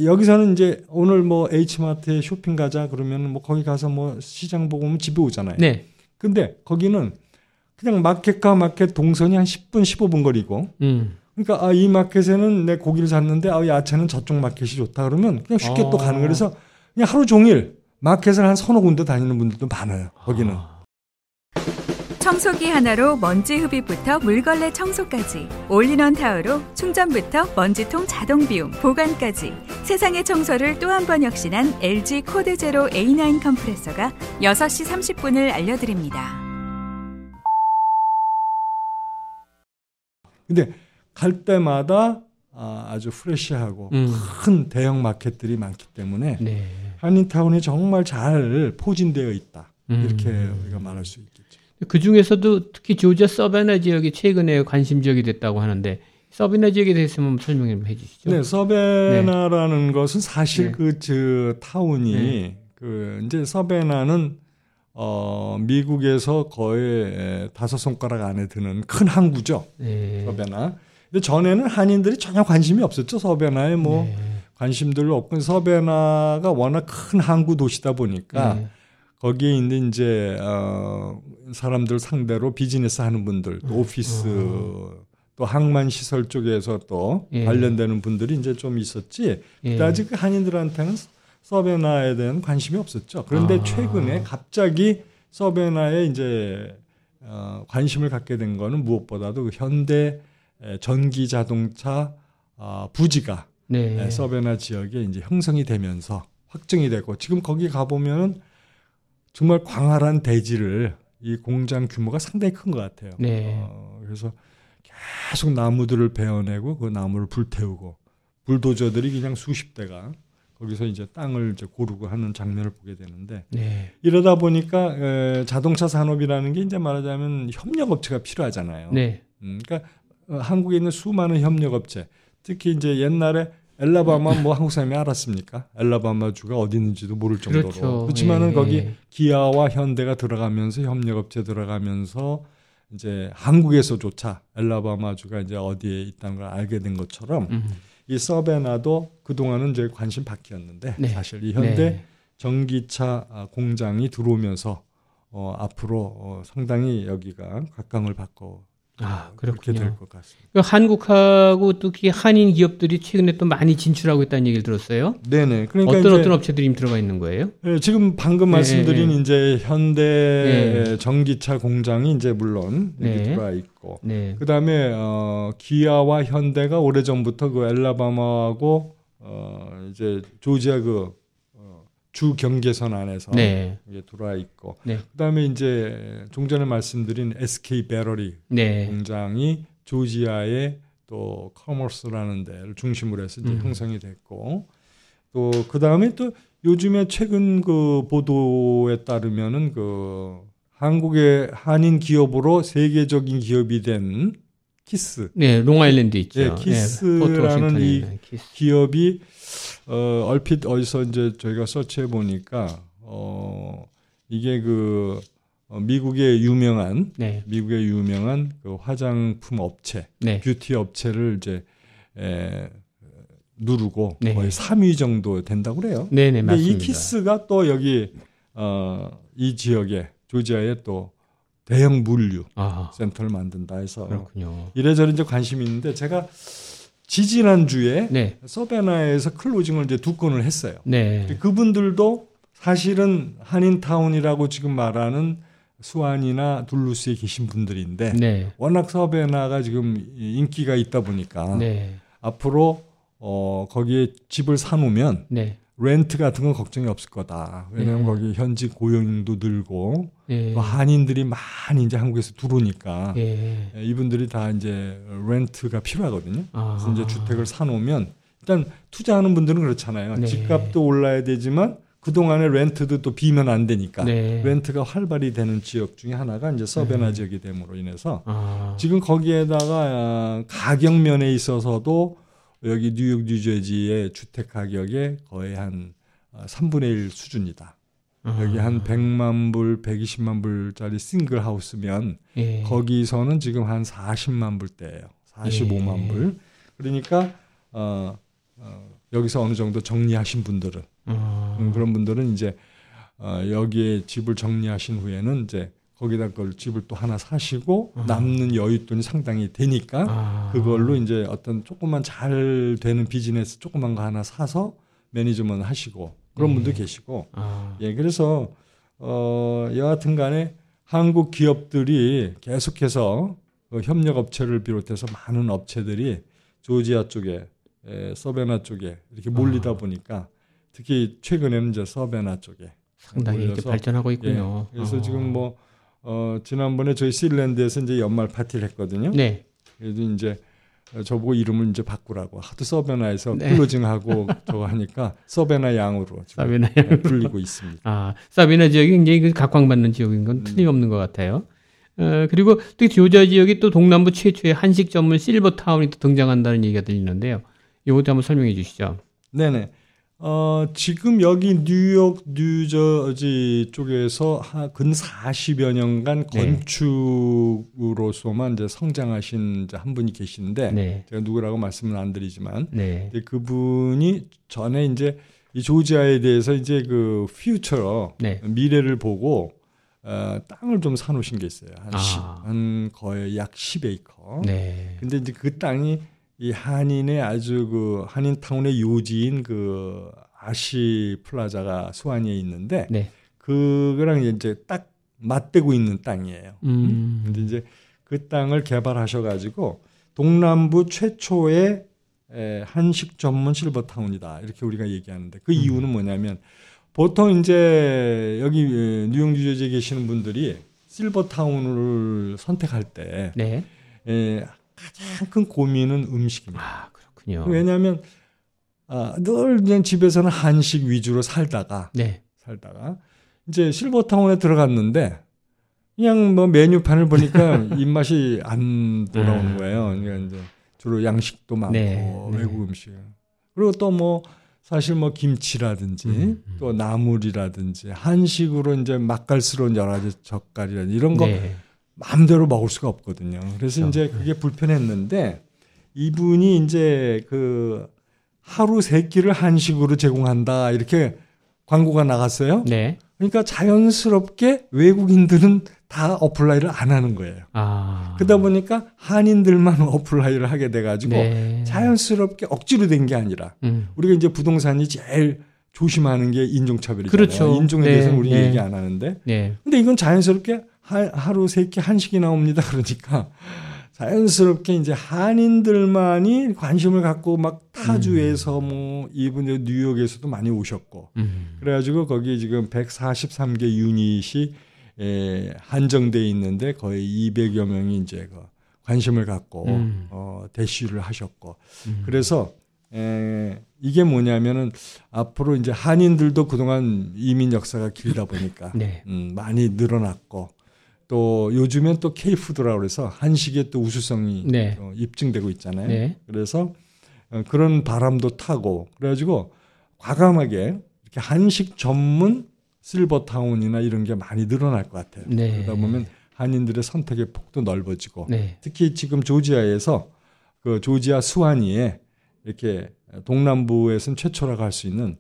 여기서는 이제 오늘 뭐 H마트에 쇼핑 가자 그러면 뭐 거기 가서 뭐 시장 보고 오면 집에 오잖아요. 네. 근데 거기는 그냥 마켓과 마켓 동선이 한 10분, 15분 거리고 음. 그러니까 아, 이 마켓에는 내 고기를 샀는데 아, 야채는 저쪽 마켓이 좋다 그러면 그냥 쉽게 아. 또 가는 거라서 그냥 하루 종일 마켓을 한 서너 군데 다니는 분들도 많아요. 거기는. 아. 청소기 하나로 먼지 흡입부터 물걸레 청소까지 올인원 타워로 충전부터 먼지통 자동 비움 보관까지 세상의 청소를 또 한 번 혁신한 LG CordZero A9 컴프레서가 6시 30분을 알려드립니다. 근데 갈 때마다 아, 아주 프레시하고 음. 큰 대형 마켓들이 많기 때문에 네. 한인타운이 정말 잘 포진되어 있다. 이렇게 음. 우리가 말할 수 있겠죠. 그 중에서도 특히 조지아 서베나 지역이 최근에 관심 지역이 됐다고 하는데 서베나 지역에 대해서 한번 설명 좀 해주시죠. 네, 서베나라는 네. 것은 사실 네. 그저 타운이 네. 그 이제 서베나는 어 미국에서 거의 다섯 손가락 안에 드는 큰 항구죠. 네. 서베나. 근데 전에는 한인들이 전혀 관심이 없었죠. 서베나에 뭐 네. 관심들 없고 서베나가 워낙 큰 항구 도시다 보니까. 네. 거기에 있는 이제 어 사람들 상대로 비즈니스 하는 분들, 또 음. 오피스 어. 또 항만 시설 쪽에서 또 예. 관련되는 분들이 이제 좀 있었지. 예. 아직 그 한인들한테는 서베나에 대한 관심이 없었죠. 그런데 아. 최근에 갑자기 서베나에 이제 어 관심을 갖게 된 거는 무엇보다도 그 현대 전기 자동차 어 부지가 네. 서베나 지역에 이제 형성이 되면서 확정이 되고 지금 거기 가 보면은 정말 광활한 대지를 이 공장 규모가 상당히 큰 것 같아요. 네. 어, 그래서 계속 나무들을 베어내고 그 나무를 불태우고 불도저들이 그냥 수십 대가 거기서 이제 땅을 이제 고르고 하는 장면을 보게 되는데 네. 이러다 보니까 에, 자동차 산업이라는 게 이제 말하자면 협력업체가 필요하잖아요. 네. 음, 그러니까 어, 한국에 있는 수많은 협력업체 특히 이제 옛날에 엘라바마 뭐 한국 사람이 알았습니까? 엘라바마 주가 어디 있는지도 모를 정도로. 그렇죠. 그렇지만은 예, 거기 예. 기아와 현대가 들어가면서 협력업체 들어가면서 이제 한국에서조차 엘라바마 주가 이제 어디에 있다는 걸 알게 된 것처럼 음. 이 서베나도 그동안은 이제 관심 밖이었는데 네. 사실 이 현대 네. 전기차 아, 공장이 들어오면서 어, 앞으로 어, 상당히 여기가 각광을 받고 아, 그렇게 될 것 같습니다. 그 한국하고 특히 한인 기업들이 최근에 또 많이 진출하고 있다는 얘기를 들었어요. 네네. 그러니까 어떤 어떤 업체들이 들어가 있는 거예요? 네, 지금 방금 네, 말씀드린 네. 이제 현대 네. 전기차 공장이 이제 물론 여기 네. 들어와 있고, 네. 그 다음에 어, 기아와 현대가 오래 전부터 그 엘라바마하고 어, 이제 조지아 그 주 경계선 안에서 네. 들어와 있고 네. 그다음에 이제 종전에 말씀드린 SK 배터리 네. 공장이 조지아의 또 커머스라는 데를 중심으로 해서 이제 음. 형성이 됐고 또 그다음에 또 요즘에 최근 그 보도에 따르면은 그 한국의 한인 기업으로 세계적인 기업이 된 키스. 네, 롱아일랜드 있죠. 네, KISS라는 네, 이 키스. 기업이 어, 얼핏 어디서 이제 저희가 서치해 보니까 어, 이게 그 어, 미국의 유명한 네. 미국의 유명한 그 화장품 업체, 네. 뷰티 업체를 이제 에, 누르고 네. 거의 3위 정도 된다고 그래요. 네, 네, 맞습니다. 이 KISS가 또 여기 어, 이 지역에 조지아에 또 대형 물류 아하. 센터를 만든다 해서 그렇군요. 이래저래 이제 관심이 있는데 제가 지지난 주에 네. 서베나에서 클로징을 이제 두 건을 했어요. 네. 그분들도 사실은 한인타운이라고 지금 말하는 수완이나 둘루스에 계신 분들인데 네. 워낙 서베나가 지금 인기가 있다 보니까 네. 앞으로 어 거기에 집을 사놓으면 네. 렌트 같은 건 걱정이 없을 거다. 왜냐하면 예. 거기 현지 고용도 늘고 예. 또 한인들이 많이 이제 한국에서 들어오니까 예. 예. 이분들이 다 이제 렌트가 필요하거든요. 아. 그래서 이제 주택을 사놓으면 일단 투자하는 분들은 그렇잖아요. 네. 집값도 올라야 되지만 그 동안에 렌트도 또 비면 안 되니까 네. 렌트가 활발히 되는 지역 중에 하나가 이제 서베나 네. 지역이 됨으로 인해서 아. 지금 거기에다가 가격 면에 있어서도 여기 뉴욕, 뉴저지의 주택 가격의 거의 한 3분의 어, 1 수준이다. 아. 여기 한 100만 불, 120만 불짜리 싱글 하우스면 예. 거기서는 지금 한 40만 불대예요. 45만 예. 불. 그러니까 어, 어, 여기서 어느 정도 정리하신 분들은 아. 음, 그런 분들은 이제 어, 여기에 집을 정리하신 후에는 이제 거기다 그걸 집을 또 하나 사시고 아. 남는 여윳돈이 상당히 되니까 아. 그걸로 이제 어떤 조금만 잘 되는 비즈니스 조그만 거 하나 사서 매니지먼트 하시고 그런 예. 분도 계시고 아. 예 그래서 어 여하튼 간에 한국 기업들이 계속해서 그 협력 업체를 비롯해서 많은 업체들이 조지아 쪽에 에, 서베나 쪽에 이렇게 몰리다 아. 보니까 특히 최근에는 이제 서베나 쪽에 상당히 이렇게 발전하고 있군요. 예, 그래서 아. 지금 뭐 어, 지난번에 저희 실랜드에서 이제 연말 파티를 했거든요. 네. 그래서 이제 저보고 이름을 이제 바꾸라고 하도 서베나에서 네. 클로징하고 저거 하니까 서베나 양으로 사베나 양 불리고 있습니다. 아 사베나 지역이 굉장히 그 각광받는 지역인 건 음. 틀림없는 것 같아요. 어, 그리고 또 조지아 지역이 또 동남부 최초의 한식 전문 실버 타운이 또 등장한다는 얘기가 들리는데요. 이것도 한번 설명해 주시죠. 네네. 어, 지금 여기 뉴욕, 뉴저지 쪽에서 근 40여 년간 네. 건축으로서만 이제 성장하신 이제 한 분이 계시는데 네. 제가 누구라고 말씀을 안 드리지만 네. 그분이 전에 이제 이 조지아에 대해서 이제 그 퓨처 네. 미래를 보고 어, 땅을 좀 사놓으신 게 있어요. 한, 아. 10, 한 거의 약 10에이커. 네. 근데 이제 그 땅이 이 한인의 아주 그 한인타운의 요지인 그 아시 플라자가 수완리에 있는데 네. 그거랑 이제 딱 맞대고 있는 땅이에요. 음. 근데 이제 그 땅을 개발하셔가지고 동남부 최초의 에, 한식 전문 실버타운이다 이렇게 우리가 얘기하는데 그 음. 이유는 뭐냐면 보통 이제 여기 뉴욕 뉴저지에 계시는 분들이 실버타운을 선택할 때 네. 에, 가장 큰 고민은 음식입니다. 아, 그렇군요. 왜냐하면 아, 늘 그냥 집에서는 한식 위주로 살다가 네. 살다가 이제 실버타운에 들어갔는데 그냥 뭐 메뉴판을 보니까 입맛이 안 돌아오는 아. 거예요. 그러니까 이제 주로 양식도 많고 네, 네. 외국 음식. 그리고 또 뭐 사실 뭐 김치라든지 음, 음. 또 나물이라든지 한식으로 이제 맛깔스러운 여러 가지 젓갈이라든지 이런 거 네. 마음대로 먹을 수가 없거든요. 그래서 그렇죠. 이제 그게 불편했는데 이분이 이제 그 하루 세 끼를 한식으로 제공한다 이렇게 광고가 나갔어요. 네. 그러니까 자연스럽게 외국인들은 다 apply를 안 하는 거예요. 아. 그러다 보니까 한인들만 apply를 하게 돼가지고 네. 자연스럽게 억지로 된 게 아니라 음. 우리가 이제 부동산이 제일 조심하는 게 인종차별이잖아요. 그렇죠. 인종에 네. 대해서는 우리 네. 얘기 안 하는데. 네. 근데 이건 자연스럽게 하루 세 끼 한식이 나옵니다. 그러니까 자연스럽게 이제 한인들만이 관심을 갖고 막 타주에서 음. 뭐 이분 뉴욕에서도 많이 오셨고 음. 그래가지고 거기 지금 143개 유닛이 에, 한정돼 있는데 거의 200여 명이 이제 그 관심을 갖고 음. 어, 대시를 하셨고 음. 그래서 에, 이게 뭐냐면은 앞으로 이제 한인들도 그동안 이민 역사가 길다 보니까 네. 음, 많이 늘어났고 또 요즘엔 또 K푸드라고 그래서 한식의 또 우수성이 네. 어, 입증되고 있잖아요. 네. 그래서 어, 그런 바람도 타고 그래가지고 과감하게 이렇게 한식 전문 실버타운이나 이런 게 많이 늘어날 것 같아요. 네. 그러다 보면 한인들의 선택의 폭도 넓어지고 네. 특히 지금 조지아에서 그 조지아 수완이에 이렇게 동남부에서는 최초라고 할 수 있는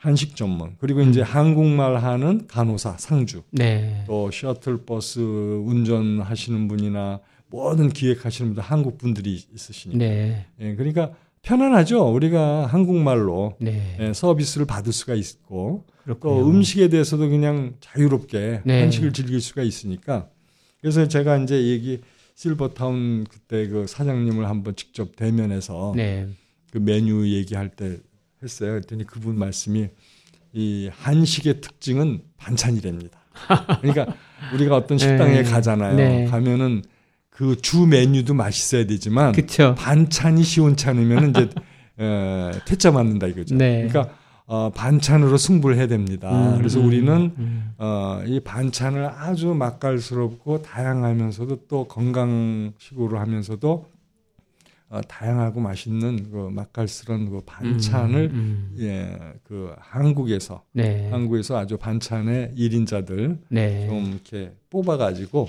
한식 전문 그리고 이제 음. 한국말 하는 간호사 상주 네. 또 셔틀버스 운전하시는 분이나 모든 기획하시는 분들 한국 분들이 있으시니까 네. 예, 그러니까 편안하죠 우리가 한국말로 네. 예, 서비스를 받을 수가 있고 그렇군요. 또 음식에 대해서도 그냥 자유롭게 네. 한식을 즐길 수가 있으니까 그래서 제가 이제 얘기 실버타운 그때 그 사장님을 한번 직접 대면해서 네. 그 메뉴 얘기할 때 했어요. 그랬더니 그분 말씀이 이 한식의 특징은 반찬이랍니다. 그러니까 우리가 어떤 식당에 네. 가잖아요. 네. 가면은 그 주 메뉴도 맛있어야 되지만 그쵸. 반찬이 시원찮으면 이제 에, 퇴짜 맞는다 이거죠. 네. 그러니까 어, 반찬으로 승부를 해야 됩니다. 음, 그래서 우리는 음. 어, 이 반찬을 아주 맛깔스럽고 다양하면서도 또 건강식으로 하면서도 어, 다양하고 맛있는 그 맛깔스러운 그 반찬을 음, 음. 예, 그 한국에서 네. 한국에서 아주 반찬의 1인자들 네. 좀 이렇게 뽑아 가지고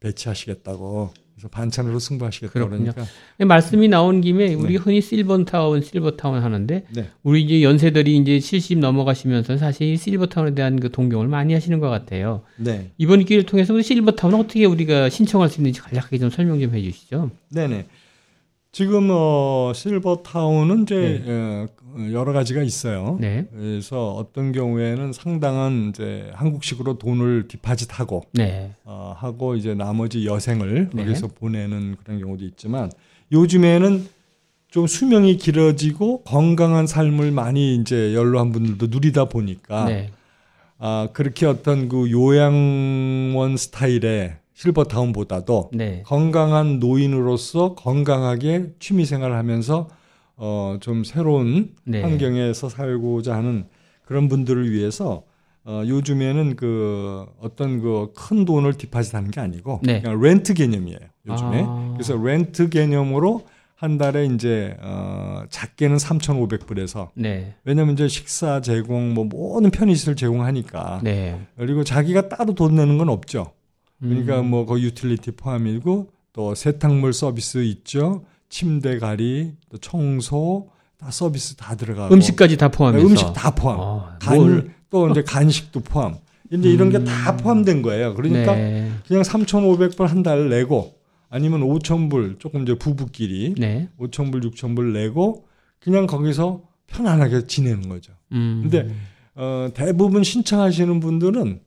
배치하시겠다고 그래서 반찬으로 승부하시겠다 그러니까 말씀이 나온 김에 우리 네. 흔히 실버타운 실버타운 하는데 네. 우리 이제 연세들이 이제 70 넘어가시면서 사실 실버타운에 대한 그 동경을 많이 하시는 것 같아요. 네. 이번 기회를 통해서 실버타운 어떻게 우리가 신청할 수 있는지 간략하게 좀 설명 좀 해주시죠. 네네. 지금 어 실버타운은 이제 네. 어, 여러 가지가 있어요. 네. 그래서 어떤 경우에는 상당한 이제 한국식으로 돈을 디파짓하고 네. 어, 하고 이제 나머지 여생을 네. 거기서 보내는 그런 경우도 있지만 요즘에는 좀 수명이 길어지고 건강한 삶을 많이 이제 연로한 분들도 누리다 보니까 네. 아 그렇게 어떤 그 요양원 스타일의 실버타운보다도 네. 건강한 노인으로서 건강하게 취미 생활을 하면서 어, 좀 새로운 네. 환경에서 살고자 하는 그런 분들을 위해서 어, 요즘에는 그 어떤 그 큰 돈을 deposit하는 게 아니고 네. 그냥 렌트 개념이에요. 요즘에. 아. 그래서 렌트 개념으로 한 달에 이제 어 작게는 3,500불에서 네. 왜냐면 이제 식사 제공 뭐 모든 편의시설 제공하니까 네. 그리고 자기가 따로 돈 내는 건 없죠. 그러니까 음. 뭐 그 utility 포함이고 또 세탁물 서비스 있죠. 침대 갈이, 또 청소 다 서비스 다 들어가고 음식까지 다 포함해서 네, 음식 다 포함. 아, 간, 또 이제 간식도 포함. 이제 음. 이런 게 다 포함된 거예요. 그러니까 네. 그냥 3,500불 한 달 내고 아니면 5,000불 조금 이제 부부끼리 네. 5,000불, 6,000불 내고 그냥 거기서 편안하게 지내는 거죠. 음. 근데 어 대부분 신청하시는 분들은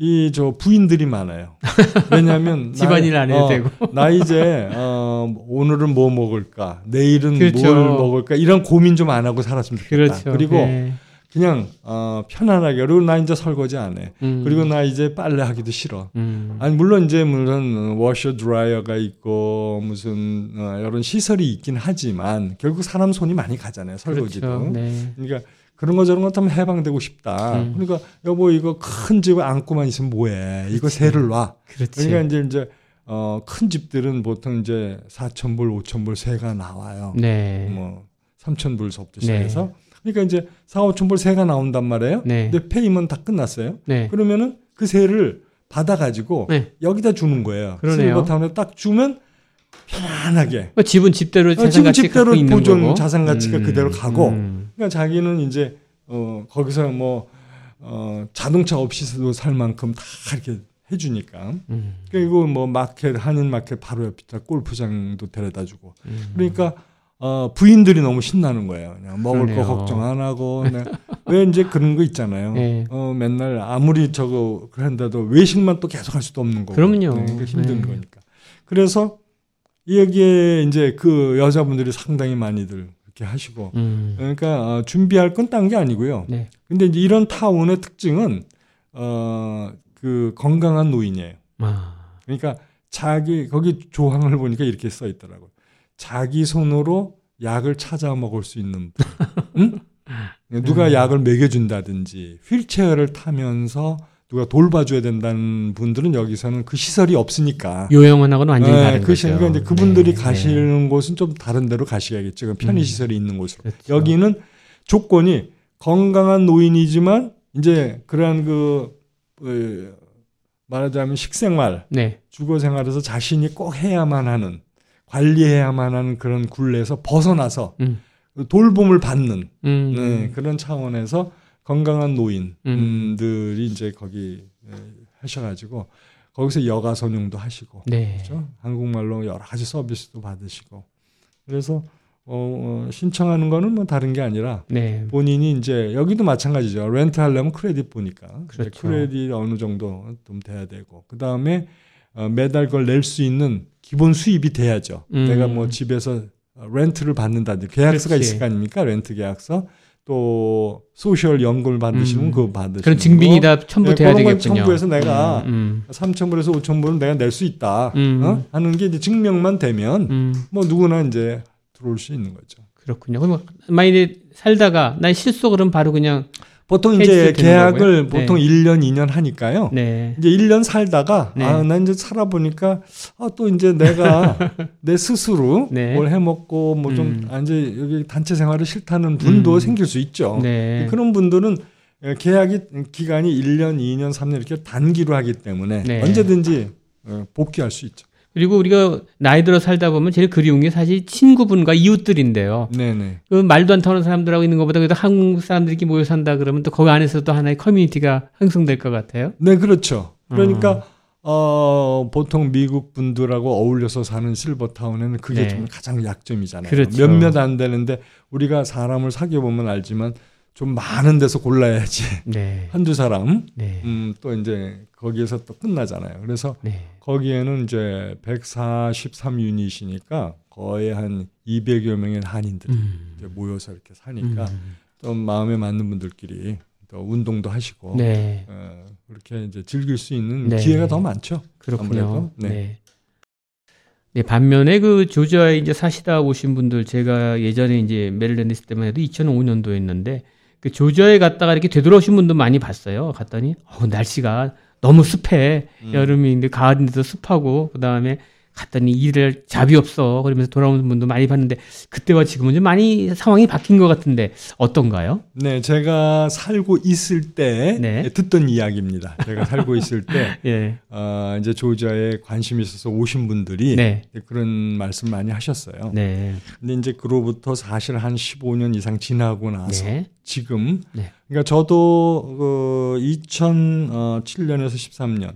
이 저 부인들이 많아요. 왜냐하면 집안일 안 해도 어, 되고 나 이제 어, 오늘은 뭐 먹을까, 내일은 그렇죠. 뭘 먹을까 이런 고민 좀 안 하고 살았으면 좋겠다. 그렇죠. 그리고 네. 그냥 어, 편안하게 그리고 나 이제 설거지 안 해. 음. 그리고 나 이제 빨래 하기도 싫어. 음. 아니 물론 이제 물론 워셔 드라이어가 있고 무슨 어, 이런 시설이 있긴 하지만 결국 사람 손이 많이 가잖아요 설거지도. 그렇죠. 네. 그러니까 그런 거 저런 것좀 해방되고 싶다. 음. 그러니까 여보 이거 큰 집을 안고만 있으면 뭐해? 이거. 세를 놔. 그렇지. 그러니까 이제 이제 어, 큰 집들은 보통 이제 4천 불, 5천 불 세가 나와요. 네. 뭐 3천 불서부터 시작해서. 네. 그러니까 이제 4, 5천 불 세가 나온단 말이에요. 네. 근데 페이면 다 끝났어요. 네. 그러면은 그 세를 받아가지고 네. 여기다 주는 거예요. 그러네요. 실버타운에 딱 주면 편안하게. 뭐 집은 집대로 자산 가치 집대로 보존. 자산 가치가 음, 그대로 가고. 음. 그러니까 자기는 이제 어 거기서 뭐 어, 자동차 없이도 살 만큼 다 이렇게 해주니까. 음. 그리고 뭐 마켓 한인 마켓 바로 옆에 골프장도 데려다주고. 음. 그러니까 어, 부인들이 너무 신나는 거예요. 그냥 먹을 그러네요. 거 걱정 안 하고. 왜 이제 그런 거 있잖아요. 네. 어, 맨날 아무리 저거 그런데도 외식만 또 계속 할 수도 없는 거고. 그럼요. 네, 힘든 네. 거니까. 그래서 여기에 이제 그 여자분들이 상당히 많이들 그렇게 하시고 음. 그러니까 어, 준비할 건 딴 게 아니고요. 네. 근데 이제 이런 타운의 특징은 어 그 건강한 노인이에요. 아. 그러니까 자기 거기 조항을 보니까 이렇게 써 있더라고요. 자기 손으로 약을 찾아 먹을 수 있는 분. 응? 누가 음. 약을 먹여준다든지 휠체어를 타면서 누가 돌봐줘야 된다는 분들은 여기서는 그 시설이 없으니까 요양원하고는 완전히 네, 다른 그 거죠. 그러니까 이제 그분들이 네, 가시는 네. 곳은 좀 다른 데로 가셔야겠죠. 편의 시설이 음. 있는 곳으로. 그렇죠. 여기는 조건이 건강한 노인이지만 이제 그러한 그 어, 말하자면 식생활, 네. 주거 생활에서 자신이 꼭 해야만 하는 관리해야만 하는 그런 굴레에서 벗어나서 음. 돌봄을 받는 음. 네, 그런 차원에서 건강한 노인들이 음. 이제 거기 예, 하셔가지고 거기서 여가 선용도 하시고 네. 그렇죠? 한국말로 여러 가지 서비스도 받으시고 그래서 어, 어, 신청하는 거는 뭐 다른 게 아니라 네. 본인이 이제 여기도 마찬가지죠. 렌트 하려면 크레딧 보니까 그렇죠. 크레딧 어느 정도 좀 돼야 되고 그 다음에 어, 매달 그걸 낼 수 있는 기본 수입이 돼야죠. 음. 내가 뭐 집에서 렌트를 받는다든지 계약서가 그렇지. 있을 거 아닙니까? 렌트 계약서. 또 소셜 연금을 받으시면 음. 그거 받으시는 그런 증빙이 다 첨부돼야 네, 되겠군요. 첨부해서 내가 음, 음. 3천 불에서 5천 불은 내가 낼 수 있다 음. 어? 하는 게 이제 증명만 되면 음. 뭐 누구나 이제 들어올 수 있는 거죠. 그렇군요. 그럼 만약에 살다가 난 실속 그럼 바로 그냥 보통 이제 계약을 보통 네. 1년, 2년 하니까요. 네. 이제 1년 살다가 네. 아, 난 이제 살아보니까 아, 또 이제 내가 내 스스로 네. 뭘 해먹고 뭐좀 음. 아, 이제 여기 단체 생활을 싫다는 분도 음. 생길 수 있죠. 네. 그런 분들은 계약이 기간이 1년, 2년, 3년 이렇게 단기로 하기 때문에 네. 언제든지 어, 복귀할 수 있죠. 그리고 우리가 나이 들어 살다 보면 제일 그리운 게 사실 친구분과 이웃들인데요. 네네. 그 말도 안 통하는 사람들하고 있는 것보다 그래도 한국 사람들이 모여 산다 그러면 또 거기 안에서 도 하나의 커뮤니티가 형성될 것 같아요. 네, 그렇죠. 그러니까 어. 어, 보통 미국 분들하고 어울려서 사는 실버타운에는 그게 네. 좀 가장 약점이잖아요. 그렇죠. 몇몇 안 되는데 우리가 사람을 사귀어 보면 알지만 좀 많은 데서 골라야지. 네. 한두 사람. 네. 음, 또 이제 거기에서 또 끝나잖아요. 그래서 네. 거기에는 이제 143 유닛이니까 거의 한 200여 명의 한인들이 음. 모여서 이렇게 사니까 음. 좀 마음에 맞는 분들끼리 또 운동도 하시고 네. 어, 그렇게 이제 즐길 수 있는 네. 기회가 더 많죠. 그렇군요. 네. 네. 네. 반면에 그 조지아에 이제 사시다 오신 분들 제가 예전에 이제 메릴랜드 있을 때만 해도 2005년도였는데 그 조지아에 갔다가 이렇게 되돌아오신 분도 많이 봤어요. 갔더니 어, 날씨가 너무 습해. 음. 여름인데 가을인데도 습하고 그다음에 갔더니 일을 잡이 없어. 그러면서 돌아오는 분도 많이 봤는데 그때와 지금은 좀 많이 상황이 바뀐 것 같은데 어떤가요? 네, 제가 살고 있을 때 네. 듣던 이야기입니다. 제가 살고 있을 때 예. 어, 이제 조지아에 관심 있어서 오신 분들이 네. 그런 말씀 많이 하셨어요. 네. 근데 이제 그로부터 사실 한 15년 이상 지나고 나서 네. 지금 네. 그러니까 저도 그 2007년에서 13년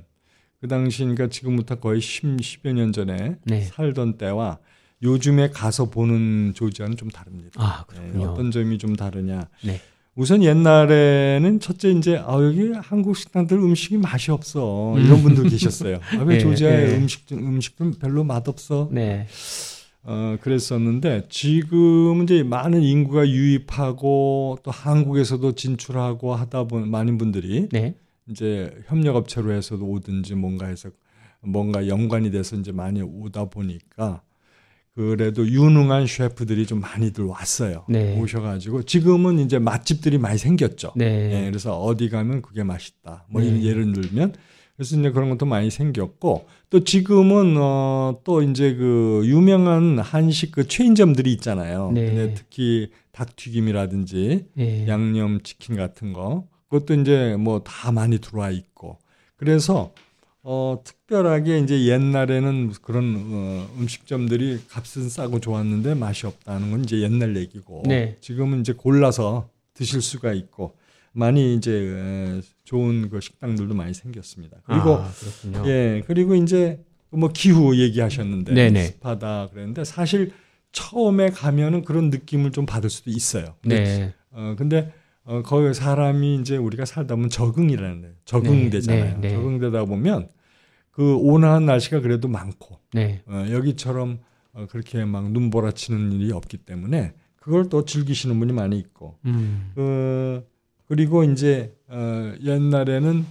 그 당시 그러니까 지금부터 거의 10, 10 여 년 전에 네. 살던 때와 요즘에 가서 보는 조지아는 좀 다릅니다. 아, 네, 어떤 점이 좀 다르냐. 네. 우선 옛날에는 첫째 이제 아 여기 한국 식당들 음식이 맛이 없어 이런 음. 분들 계셨어요. 아, 왜 네, 조지아의 네. 음식 음식은 별로 맛 없어. 네. 어 그랬었는데 지금 이제 많은 인구가 유입하고 또 한국에서도 진출하고 하다 보면 많은 분들이 네. 이제 협력업체로 해서도 오든지 뭔가 해서 뭔가 연관이 돼서 이제 많이 오다 보니까 그래도 유능한 셰프들이 좀 많이들 왔어요. 네. 오셔가지고 지금은 이제 맛집들이 많이 생겼죠. 네. 네 그래서 어디 가면 그게 맛있다. 뭐 네. 예를 들면 그래서 이제 그런 것도 많이 생겼고 또 지금은 어또 이제 그 유명한 한식 그 체인점들이 있잖아요. 네. 근데 특히 닭 튀김이라든지 네. 양념 치킨 같은 거 그것도 이제 뭐 다 많이 들어와 있고 그래서 어 특별하게 이제 옛날에는 그런 어, 음식점들이 값은 싸고 좋았는데 맛이 없다는 건 이제 옛날 얘기고 네. 지금은 이제 골라서 드실 수가 있고 많이 이제 좋은 그 식당들도 많이 생겼습니다. 그리고 아, 예 그리고 이제 뭐 기후 얘기하셨는데 네네. 습하다 그랬는데 사실 처음에 가면은 그런 느낌을 좀 받을 수도 있어요. 네. 어 근데 어, 거기 사람이 이제 우리가 살다 보면 적응이라는 적응되잖아요. 네, 네, 네. 적응되다 보면 그 온화한 날씨가 그래도 많고 네. 어, 여기처럼 어, 그렇게 막 눈보라치는 일이 없기 때문에 그걸 또 즐기시는 분이 많이 있고 음. 어, 그리고 이제 어, 옛날에는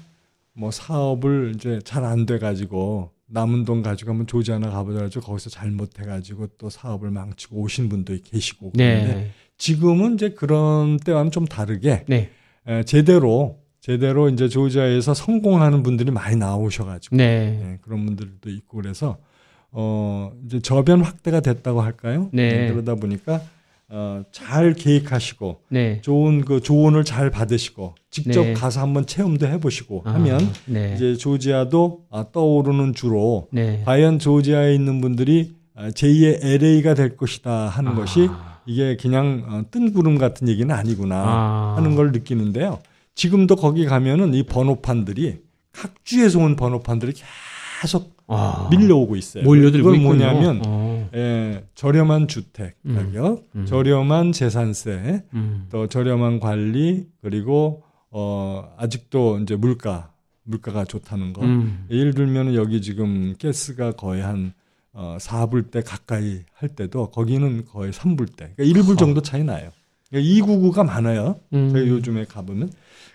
뭐 사업을 이제 잘 안 돼 가지고 남은 돈 가지고 한번 조지 하나 가보자 가지고 거기서 잘못해 가지고 또 사업을 망치고 오신 분도 계시고 그런데 네. 지금은 이제 그런 때와는 좀 다르게 네. 에, 제대로 제대로 이제 조지아에서 성공하는 분들이 많이 나오셔가지고 네. 네, 그런 분들도 있고 그래서 어 이제 저변 확대가 됐다고 할까요? 네. 네 그러다 보니까 어, 잘 계획하시고 네. 좋은 그 조언을 잘 받으시고 직접 네. 가서 한번 체험도 해보시고 아, 하면 네. 이제 조지아도 아, 떠오르는 주로 네. 과연 조지아에 있는 분들이 아, 제2의 LA가 될 것이다 하는 아. 것이 이게 그냥 어, 뜬구름 같은 얘기는 아니구나 아. 하는 걸 느끼는데요. 지금도 거기 가면은 이 번호판들이 각 주에서 온 번호판들이 계속 아. 밀려오고 있어요. 몰려들고 그건 뭐냐면 어. 예, 저렴한 주택 음. 가격, 음. 저렴한 재산세, 음. 또 저렴한 관리 그리고 어 아직도 이제 물가 물가가 좋다는 거. 음. 예를 들면 여기 지금 가스가 거의 한 어, 4불 대 가까이 할 때도 거기는 거의 3불 대. 그러니까 1불 정도 차이 나요. 그러니까 299가 많아요. 음. 저희 요즘에 가보면.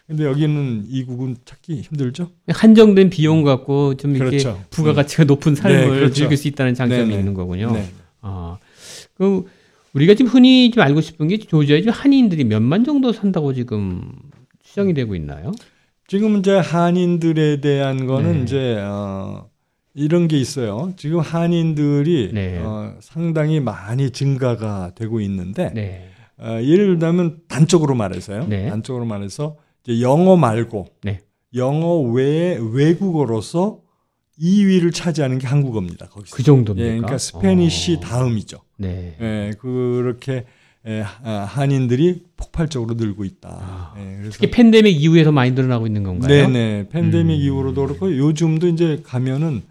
근데 여기는 299는 찾기 힘들죠? 한정된 비용 갖고 좀 이렇게 그렇죠. 부가가치가 음. 높은 삶을 네, 그렇죠. 즐길 수 있다는 장점이 네네. 있는 거군요. 네. 아, 그 우리가 지금 흔히 좀 알고 싶은 게 조지아에 한인들이 몇만 정도 산다고 지금 추정이 되고 있나요? 지금 이제 한인들에 대한 거는 네. 이제 어 이런 게 있어요. 지금 한인들이 네. 어, 상당히 많이 증가가 되고 있는데 네. 어, 예를 들면 단적으로 말해서요. 네. 단적으로 말해서 이제 영어 말고 네. 영어 외 외국어로서 2위를 차지하는 게 한국어입니다. 거기서. 그 정도입니까? 예, 그러니까 Spanish 어. 다음이죠. 네. 예, 그렇게 예, 한인들이 폭발적으로 늘고 있다. 아, 예, 그래서 특히 팬데믹 이후에 더 많이 늘어나고 있는 건가요? 네네. 팬데믹 음. 이후로도 그렇고 요즘도 이제 가면은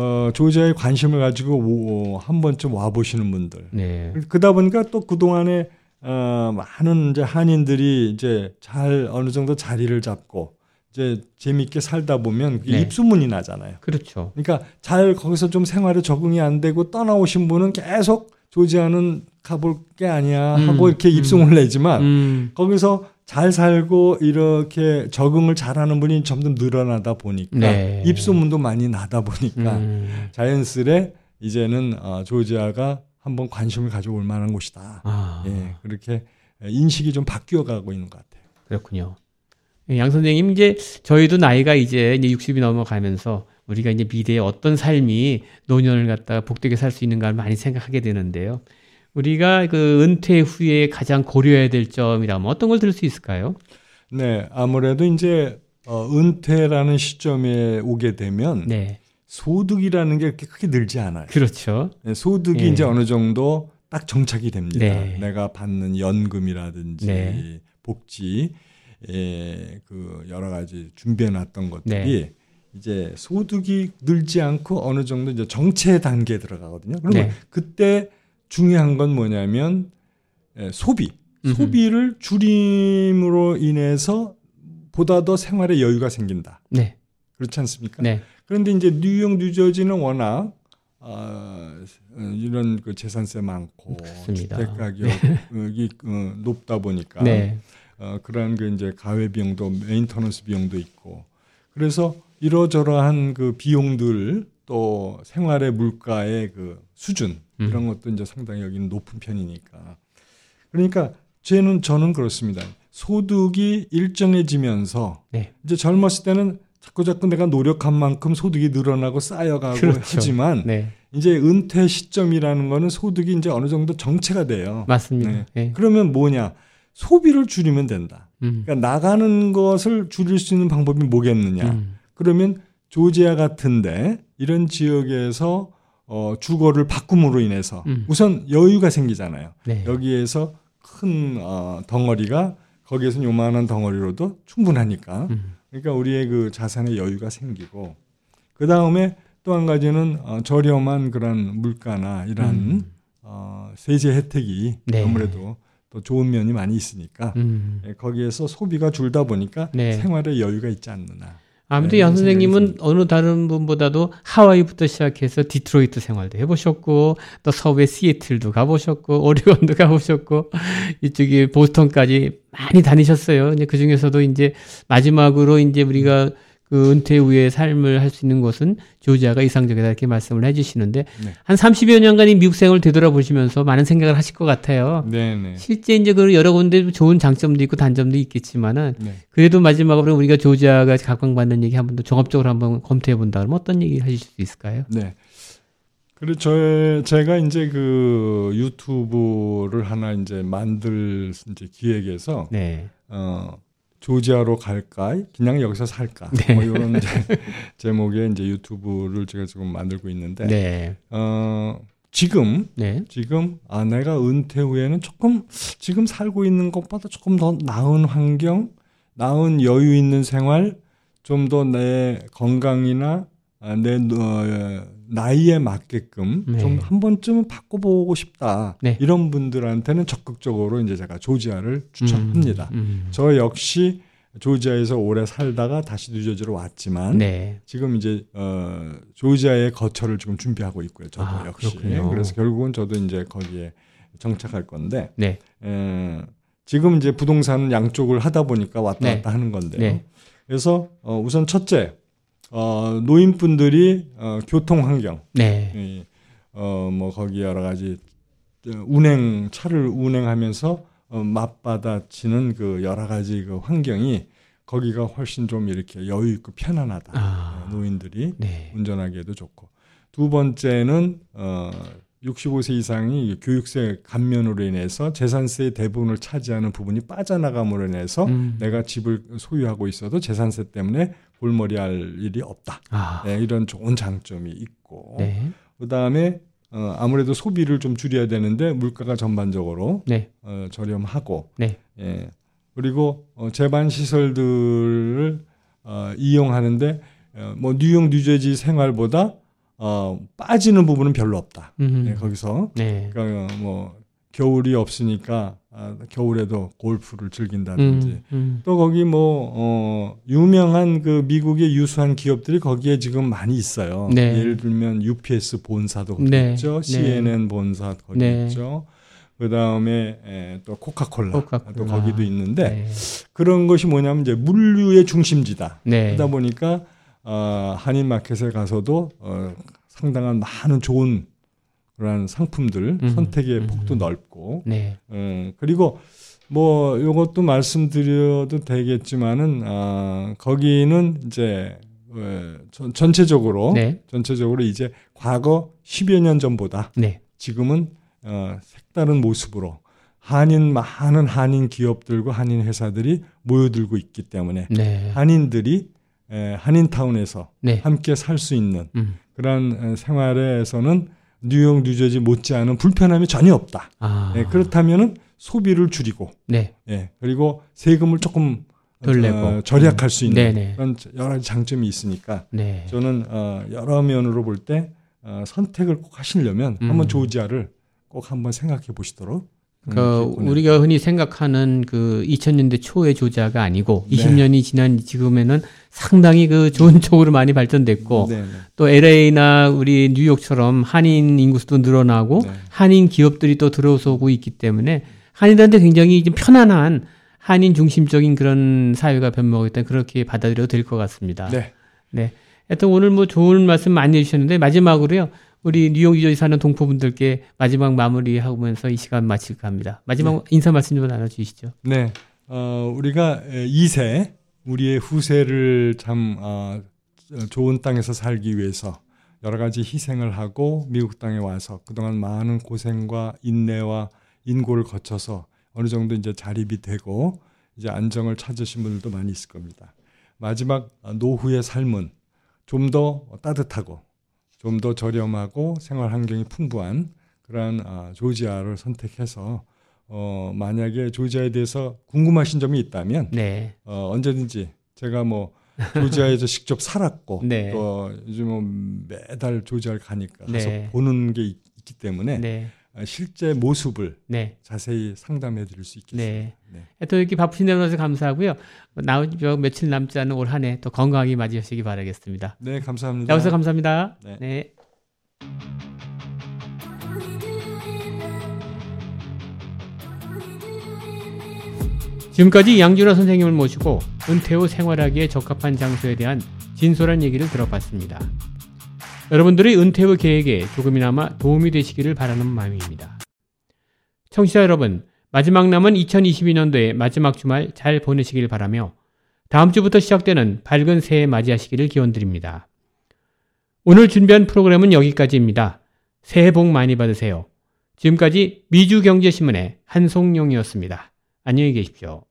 어, 조지아에 관심을 가지고 오, 한 번쯤 와 보시는 분들. 네. 그러다 보니까 또 그 동안에 어, 많은 이제 한인들이 이제 잘 어느 정도 자리를 잡고 이제 재미있게 살다 보면 네. 입소문이 나잖아요. 그렇죠. 그러니까 잘 거기서 좀 생활에 적응이 안 되고 떠나오신 분은 계속 조지아는 가볼 게 아니야 하고 음, 이렇게 입소문을 음, 내지만 음. 거기서 잘 살고 이렇게 적응을 잘하는 분이 점점 늘어나다 보니까 네. 입소문도 많이 나다 보니까 음. 자연스레 이제는 어, 조지아가 한번 관심을 가져올 만한 곳이다. 아. 예, 그렇게 인식이 좀 바뀌어 가고 있는 것 같아요. 그렇군요. 예, 양 선생님 이제 저희도 나이가 이제 이제 60이 넘어가면서 우리가 이제 미래에 어떤 삶이 노년을 갖다가 복되게 살 수 있는가를 많이 생각하게 되는데요. 우리가 그 은퇴 후에 가장 고려해야 될 점이라면 어떤 걸 들을 수 있을까요? 네, 아무래도 이제 어, 은퇴라는 시점에 오게 되면 네. 소득이라는 게 그렇게 크게 늘지 않아요. 그렇죠. 네, 소득이 네. 이제 어느 정도 딱 정착이 됩니다. 네. 내가 받는 연금이라든지 네. 복지, 예, 그 여러 가지 준비해 놨던 것들이 네. 이제 소득이 늘지 않고 어느 정도 이제 정체 단계에 들어가거든요. 그러면 네. 그때 중요한 건 뭐냐면 예, 소비. 음흠. 소비를 줄임으로 인해서 보다 더 생활에 여유가 생긴다. 네. 그렇지 않습니까? 네. 그런데 이제 뉴욕, 뉴저지는 워낙 어, 이런 그 재산세 많고 그렇습니다. 주택 가격이 네. 높다 보니까 네. 어, 그러한 그 이제 가외 비용도 maintenance 비용도 있고 그래서 이러저러한 그 비용들 또 생활의 물가의 그 수준 음. 이런 것도 이제 상당히 여기는 높은 편이니까 그러니까 저는 저는 그렇습니다. 소득이 일정해지면서 네. 이제 젊었을 때는 자꾸 자꾸 내가 노력한 만큼 소득이 늘어나고 쌓여가고 그렇죠. 하지만 네. 이제 은퇴 시점이라는 거는 소득이 이제 어느 정도 정체가 돼요. 맞습니다. 네. 네. 그러면 뭐냐? 소비를 줄이면 된다. 음. 그러니까 나가는 것을 줄일 수 있는 방법이 뭐겠느냐? 음. 그러면 조지아 같은데 이런 지역에서 어, 주거를 바꿈으로 인해서 음. 우선 여유가 생기잖아요. 네. 여기에서 큰 어, 덩어리가 거기에서 요만한 덩어리로도 충분하니까. 음. 그러니까 우리의 그 자산의 여유가 생기고 그 다음에 또 한 가지는 어, 저렴한 그런 물가나 이런 음. 어, 세제 혜택이 네. 아무래도 또 좋은 면이 많이 있으니까 음. 예, 거기에서 소비가 줄다 보니까 네. 생활의 여유가 있지 않느냐. 아무튼 네, 양 선생님은 어느 다른 분보다도 하와이부터 시작해서 디트로이트 생활도 해보셨고 또 서부의 시애틀도 가보셨고 오리건도 가보셨고 이쪽에 보스턴까지 많이 다니셨어요. 이제 그 중에서도 이제 마지막으로 이제 우리가 그 은퇴 후의 삶을 할 수 있는 곳은 조지아가 이상적이다 이렇게 말씀을 해주시는데 네. 한 30여 년간의 미국 생을 되돌아보시면서 많은 생각을 하실 것 같아요. 네, 네. 실제 이제 그 여러 군데 좋은 장점도 있고 단점도 있겠지만은 네. 그래도 마지막으로 우리가 조지아가 각광받는 얘기 한번 더 종합적으로 한번 검토해 본다 그러면 어떤 얘기 하실 수 있을까요? 네. 그리고 저 제가 이제 그 유튜브를 하나 이제 만들 이제 기획에서 네. 어 조지아로 갈까? 그냥 여기서 살까? 네. 뭐 이런 이제 제목의 이제 유튜브를 제가 지금 만들고 있는데 네. 어 지금 네. 지금 아 내가 은퇴 후에는 조금 지금 살고 있는 것보다 조금 더 나은 환경, 나은 여유 있는 생활, 좀 더 내 건강이나 아, 내 어, 나이에 맞게끔 네. 좀한 번쯤은 바꿔보고 싶다. 네. 이런 분들한테는 적극적으로 이제 제가 조지아를 추천합니다. 음, 음. 저 역시 조지아에서 오래 살다가 다시 뉴저지로 왔지만 네. 지금 이제 어 조지아의 거처를 지금 준비하고 있고요. 저도 아, 역시 그렇군요. 그래서 결국은 저도 이제 거기에 정착할 건데 네. 에, 지금 이제 부동산 양쪽을 하다 보니까 왔다 네. 갔다 하는 건데요. 네. 그래서 어 우선 첫째 어, 노인분들이 어, 교통 환경, 네. 어, 뭐 거기 여러 가지 운행 차를 운행하면서 어, 맞받아치는 그 여러 가지 그 환경이 거기가 훨씬 좀 이렇게 여유 있고 편안하다. 아, 어, 노인들이 네. 운전하기에도 좋고 두 번째는 어, 65세 이상이 교육세 감면으로 인해서 재산세의 대부분을 차지하는 부분이 빠져나감으로 인해서 음. 내가 집을 소유하고 있어도 재산세 때문에 골머리할 일이 없다. 아. 네, 이런 좋은 장점이 있고 네. 그다음에 어, 아무래도 소비를 좀 줄여야 되는데 물가가 전반적으로 네. 어, 저렴하고 네. 예. 그리고 어, 재반 시설들을 어, 이용하는데 어, 뭐 뉴욕 뉴저지 생활보다 어, 빠지는 부분은 별로 없다. 네, 거기서 네. 그러니까 뭐 겨울이 없으니까 아, 겨울에도 골프를 즐긴다든지 음, 음. 또 거기 뭐 어, 유명한 그 미국의 유수한 기업들이 거기에 지금 많이 있어요. 네. 예를 들면 UPS 본사도 거기 네. 있죠. CNN 네. 본사 거기 네. 있죠. 그 다음에 또 코카콜라, 코카콜라, 또 거기도 있는데 네. 그런 것이 뭐냐면 이제 물류의 중심지다. 네. 그러다 보니까 어, 한인 마켓에 가서도 어, 상당한 많은 좋은 그러한 상품들 음, 선택의 음, 폭도 넓고 네. 음, 그리고 뭐 요것도 말씀드려도 되겠지만은 아, 거기는 이제 어, 전, 체적으로 네. 전체적으로 이제 과거 10여 년 전보다 네. 지금은 어, 색다른 모습으로 한인 많은 한인 기업들과 한인 회사들이 모여들고 있기 때문에 네. 한인들이 에, 한인타운에서 네. 함께 살 수 있는 음. 그런 생활에서는 뉴욕, 뉴저지 못지않은 불편함이 전혀 없다. 아. 예, 그렇다면은 소비를 줄이고, 네. 예, 그리고 세금을 조금 덜 내고 어, 절약할 수 있는 네 그런 여러 가지 장점이 있으니까 네. 저는 어, 여러 면으로 볼때 어, 선택을 꼭 하시려면 음. 한번 조지아를 꼭 한번 생각해 보시도록 그 우리가 흔히 생각하는 그 2000년대 초의 조자가 아니고 네. 20년이 지난 지금에는 상당히 그 좋은 쪽으로 많이 발전됐고 네, 네. 또 LA나 우리 뉴욕처럼 한인 인구수도 늘어나고 네. 한인 기업들이 또 들어서고 있기 때문에 한인들한테 굉장히 좀 편안한 한인 중심적인 그런 사회가 변모하겠다 그렇게 받아들여도 될 것 같습니다. 네. 네. 하여튼 오늘 뭐 좋은 말씀 많이 해주셨는데 마지막으로요. 우리 뉴욕 유저지 사는 동포분들께 마지막 마무리하면서 이 시간 마칠까 합니다. 마지막 네. 인사 말씀 좀 나눠주시죠. 네. 어, 우리가 2세, 우리의 후세를 참 어, 좋은 땅에서 살기 위해서 여러 가지 희생을 하고 미국 땅에 와서 그동안 많은 고생과 인내와 인고를 거쳐서 어느 정도 이제 자립이 되고 이제 안정을 찾으신 분들도 많이 있을 겁니다. 마지막 노후의 삶은 좀 더 따뜻하고 좀 더 저렴하고 생활 환경이 풍부한 그러한 아, 조지아를 선택해서 어, 만약에 조지아에 대해서 궁금하신 점이 있다면 네. 어, 언제든지 제가 뭐 조지아에서 직접 살았고 네. 또 요즘 은 매달 조지아를 가니까 가서 네. 보는 게 있, 기 때문에 네. 아, 실제 모습을 네. 자세히 상담해 드릴 수 있겠습니다. 네. 네. 또 이렇게 바쁘신 데 나와서 감사하고요. 나오 며칠 남지 않은 올 한 해 또 건강하게 맞이하시기 바라겠습니다. 네, 감사합니다. 나와서 감사합니다. 네. 네. 지금까지 양준호 선생님을 모시고 은퇴 후 생활하기에 적합한 장소에 대한 진솔한 얘기를 들어봤습니다. 여러분들의 은퇴 후 계획에 조금이나마 도움이 되시기를 바라는 마음입니다. 청취자 여러분, 마지막 남은 2022년도의 마지막 주말 잘 보내시길 바라며 다음 주부터 시작되는 밝은 새해 맞이하시기를 기원드립니다. 오늘 준비한 프로그램은 여기까지입니다. 새해 복 많이 받으세요. 지금까지 미주경제신문의 한송용이었습니다. 안녕히 계십시오.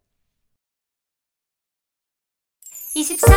24